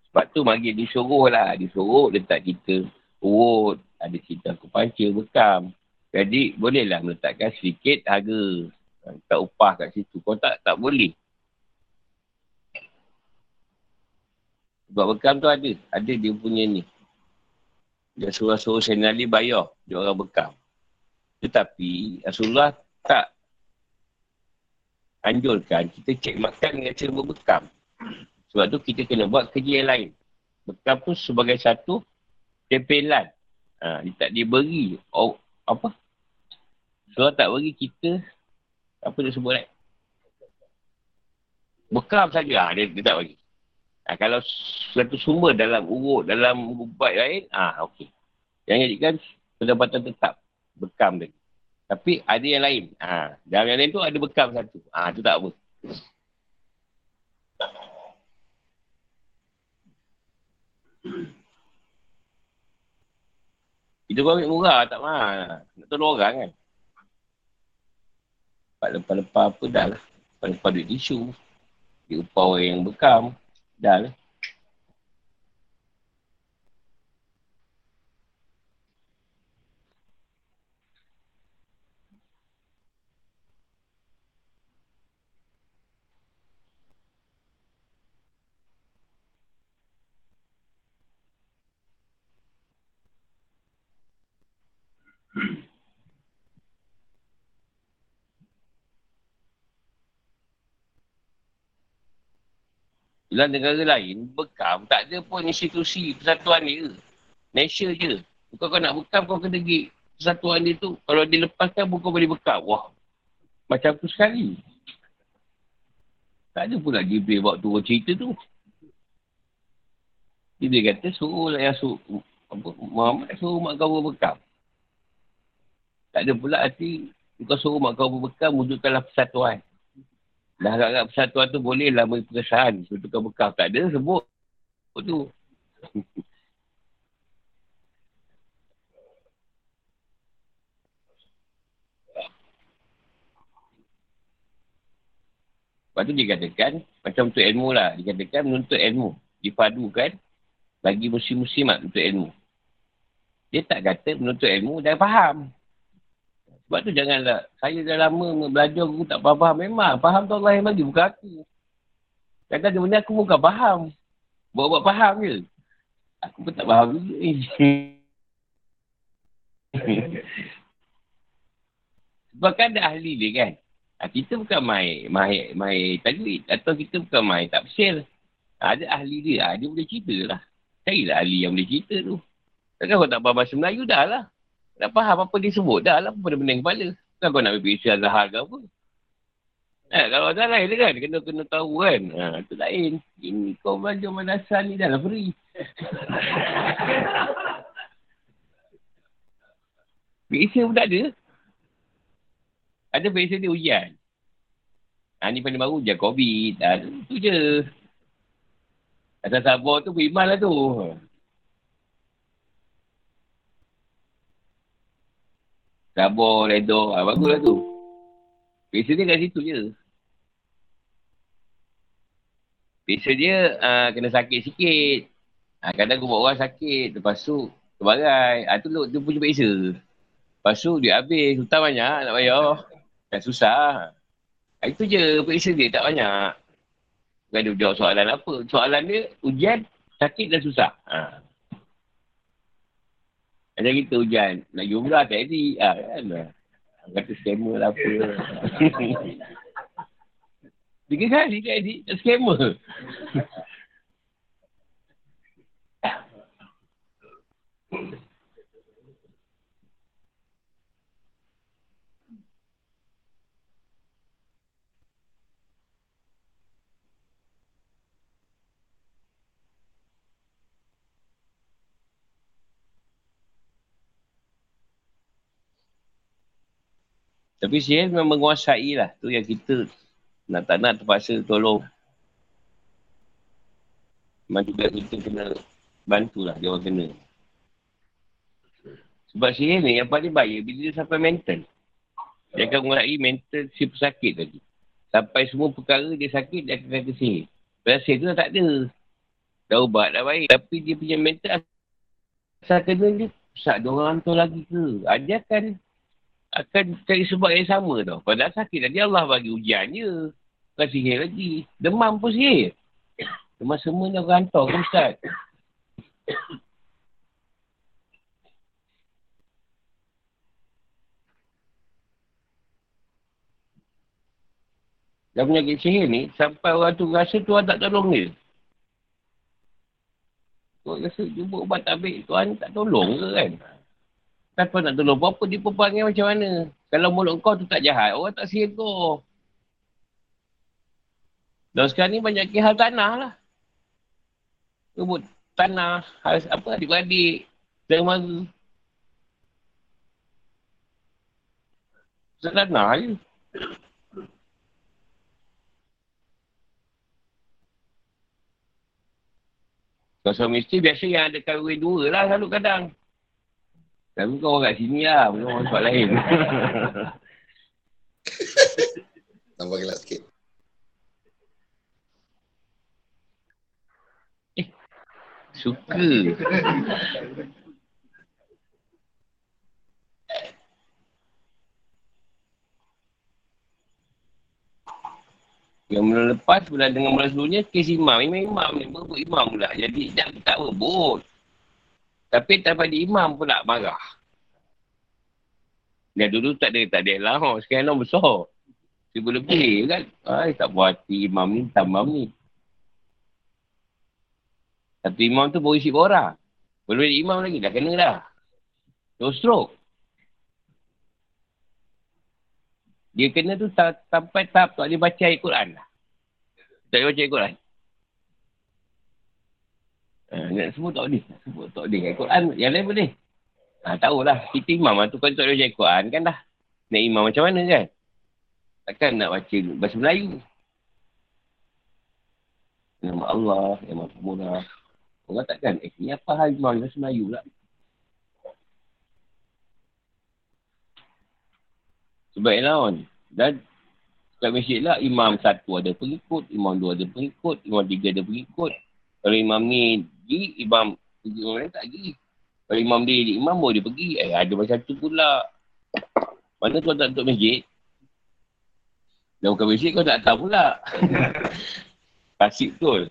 Sebab tu mari disuruh lah. Disuruh letak kita urut. Ada cerita aku panca bekam. Jadi bolehlah meletakkan sedikit harga. Tak upah kat situ. Kau tak, tak boleh. Sebab bekam tu ada. Ada dia punya ni. Dia suruh-suruh Sayyidina bayar. Dia orang bekam. Tetapi Rasulullah tak anjurkan kita cek makan dengan cara berbekam. Sebab tu kita kena buat kerja yang lain. Bekam tu sebagai satu tempelan. Ha, dia tak diberi oh, apa? Sebab tak beri kita apa dia sebut kan? Bekam saja ha, dia, dia tak bagi. Ha, kalau satu sumber dalam urut, dalam ubat lain, ah okey. Yang jadikan pendapatan tetap bekam tadi. Tapi ada yang lain. Ha, dalam yang lain tu ada bekam satu. Ah tu tak apa. Kita pun ambil murah, tak mahal. Nak tolong orang kan. Lepas-lepas apa dah lah. Lepas-lepas duit tisu. Dia upah orang yang bekam. Dah Dalam negara lain, bekam tak ada pun institusi persatuan dia. Malaysia je. Bukan kau nak bekam, kau kena pergi persatuan dia tu. Kalau dia lepaskan, bukan boleh bekam. Wah, macam tu sekali. Tak ada pula Jibril bawa turun cerita tu. Dia kata, suruh lah yang suruh, Muhammad suruh mak kau berbekam. Tak ada pula arti, kau suruh mak kau berbekam, wujudkanlah persatuan. Dah harap-harap persatuan tu boleh lah beri perkesahan. Tukar bekal. Tak ada sebut. Apa tu? Lepas tu dia katakan, Macam untuk ilmu lah. Dikatakan menuntut ilmu. Dipadukan bagi musim-musimat untuk ilmu. Dia tak kata menuntut ilmu dan faham. Sebab tu janganlah. Saya dah lama belajar aku tak faham. Memang faham tu Allah yang bagi. Bukan aku. Kadang ada benda aku bukan faham. Buat-buat faham je. Aku pun tak faham juga Sebab kan ada ahli dia kan. Ha, kita bukan mai mai mai tajwid atau kita bukan mai tafsir. Ha, ada ahli dia. Ha, dia boleh cerita lah. Carilah ahli yang boleh cerita tu. Takkan kau tak faham bahasa Melayu dah lah. Tak faham apa dia sebut dah lah. Apa benda kepala. Kan kau nak pergi isi Azhar ke apa. Ha, kalau ada lain kan. Kena kena tahu kan. Ha, tu lain. Ini kau belajar madrasah ni dah lah free. Biasa pun tak ada. Ada biasa dia hujan. Ha, ni paling baru hujan COVID. Ha, tu je. Atas sabar tu beriman lah tu. Sabar, redor. Ha, bagus lah tu. Biasa dia kat situ je. Biasa dia uh, kena sakit sikit. Ha, kadang aku buat orang sakit. Lepas tu, terbarai. Ha, tu, tu punya biasa. Lepas tu, dia habis. Hutang banyak nak bayar. Kan susah. Ha, itu je periksa dia tak banyak. Bukan dia jawab soalan apa. Soalan dia ujian sakit dan susah. Ha. Macam kita hujan. Nak jumlah tak jadi. Ha, kan? Kata scammer lah apa. Tiga kali tak jadi. Tapi sihir memang menguasai lah. Tu yang kita nak tak nak terpaksa tolong. Memang juga kita kena bantulah dia orang kena. Sebab sihir ni yang paling bahaya bila dia sampai mental. Dia akan menguasai mental si pesakit tadi. Sampai semua perkara dia sakit, dia akan kata sihir. Padahal sihir tu tak ada. Dah ubat, dah baik. Tapi dia punya mental asal kena dia, pusat dia orang hantar lagi ke? Ah, dia akan akan cari sebab yang sama tau. Padahal sakit tadi Allah bagi ujian je. Bukan sihir lagi. Demam pun sihir. Demam semua ni orang hantar ke Ustaz? Dan penyakit sihir ni, sampai orang tu rasa Tuhan tak tolong dia. Tuhan rasa jumpa ubat tak ambil, Tuhan tak tolong ke kan? Kenapa nak tolong? Apa dia perangai macam mana? Kalau mulut kau tu tak jahat, orang tak sihir kau. Dan sekarang ni banyak hal tanah lah. Rebut tanah, hal, apa adik-beradik, dan mara. Tanah je. Kalau suami isteri biasa yang ada kahwin dua lah selalu kadang. Tapi kau orang kat sini lah. Bukan orang tempat lain. Tambah gelap sikit. Eh. Suka. Yang bulan lepas, bulan dengan bulan sebelumnya, kes imam. Imam imam ni, berebut imam pula. Jadi, tak, tak berebut. Tapi tak imam pula marah. Dia dulu tak ada, tak ada lah. Oh, sekarang orang besar. Seribu lebih kan. Ay, tak buat hati imam ni, tamam ni. Satu imam tu baru isi orang. Belum ada imam lagi, dah kena dah. Terus stroke. Dia kena tu sampai tahap tak boleh baca ayat Quran lah. Tak boleh baca ayat Quran. Ha, nak sebut tak boleh. Sebut tak boleh. Al-Quran yang lain boleh. Ha, tahulah. Kita imam tu kan tak boleh baca Al-Quran kan dah. Nak imam macam mana kan? Takkan nak baca bahasa Melayu. Nama Allah, yang maha murah. Orang takkan, eh ni apa hal imam bahasa Melayu pula? Sebab lawan. Dan kat masjid lah, imam satu ada pengikut, imam dua ada pengikut, imam tiga ada pengikut. Kalau imam ni pergi, imam pergi orang lain tak pergi. Kalau imam dia jadi imam, baru dia pergi. Eh, ada macam tu pula. Mana kau tak untuk masjid? Dah bukan masjid, kau tak tahu pula. Pasik betul.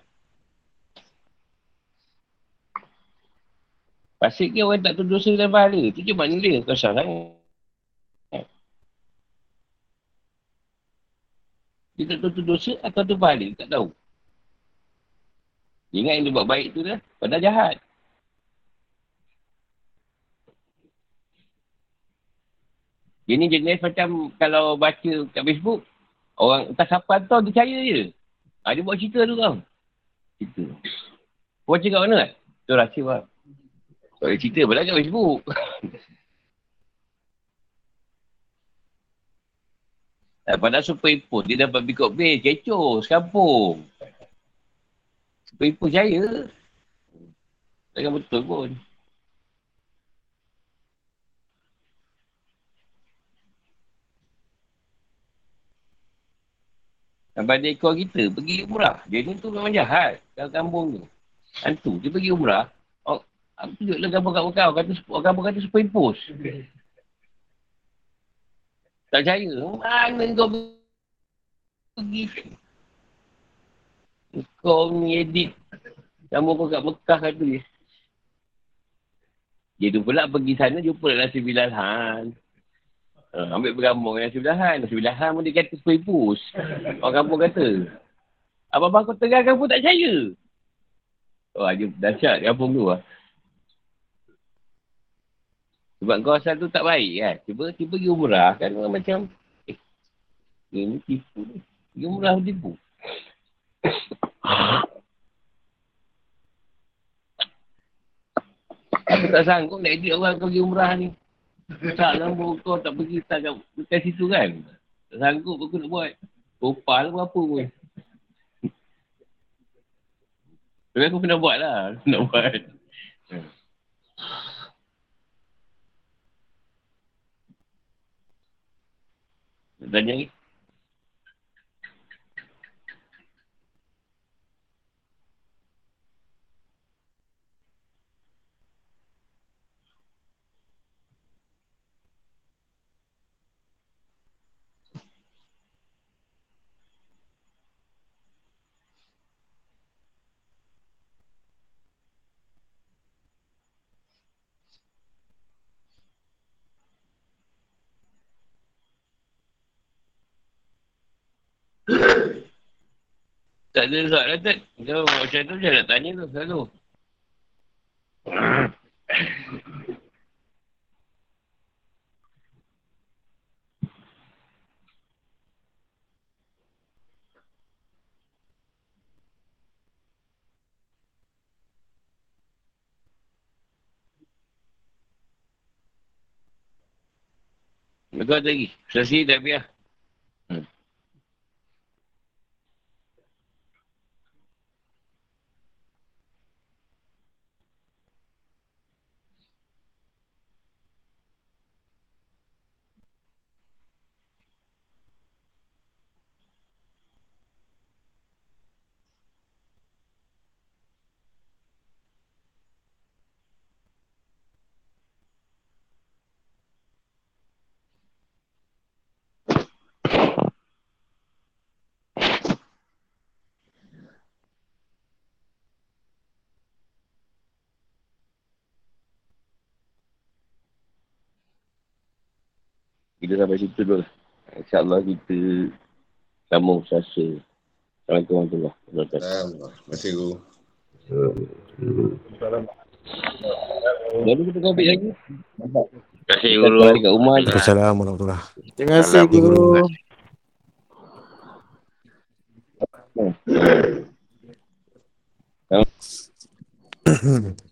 Pasik ke orang tak tahu dosa dan pahala. Tu je makna dia. Kau salah sangat. Dia tak tahu tu dosa atau tu pahala. Dia tak tahu. Ingat yang dia buat baik tu dah. Padahal jahat. Dia ni jenis macam kalau baca kat Facebook, orang entah siapa tahu dia percaya je. Ha, dia buat cerita tu tau. Cerita. Kau baca kat mana kan? Tu rahsia lah. Tak boleh cerita pula kat Facebook. Eh, padahal superimpose, dia dapat big up base, kecoh, sekampung. Superimpose jaya. Takkan betul pun. Sampai ada ekor kita, pergi umrah. Dia ni tu memang jahat. Dalam kampung tu. Hantu, dia pergi umrah. Oh, aku tunjuklah gambar kat kau. Kata, gambar kata superimpose. Tak percaya. Mana kau pergi? Kau ni edit. Gambar kau kat Mekah kata je. Dia tu pula pergi sana jumpa lah Nasib Bilal Han. Uh, ambil bergambar dengan Nasib Bilal Han. Nasib Bilal Han pun dia kata sepipus. Orang kampung kata. Apa-apa kau terangkan pun tak percaya. Oh, dia dahsyat kampung tu lah. Sebab kau asal tu tak baik kan. Cuba tiba pergi umrah kan orang macam eh ini tipu ni. Pergi umrah tipu. Aku tak sanggup nak edit orang kau pergi umrah ni. Tak lampu kau tak pergi tak kat, kat situ kan. Tak sanggup aku nak buat. Upah lah berapa pun. Tapi aku kena buat lah. Nak buat. Tanya lagi? Tak ada soalan tak? Kau macam tu je nak tanya tu selalu. Kau ada lagi? Selesai dah biar. Kita sampai situ dulu lah. InsyaAllah kita sambung selasa. Assalamualaikum warahmatullahi wabarakatuh. Terima kasih, Guru. Lalu kita kopi lagi. Terima kasih guru. balik kat rumah je. Assalamualaikum warahmatullahi Terima kasih Assalamualaikum. guru.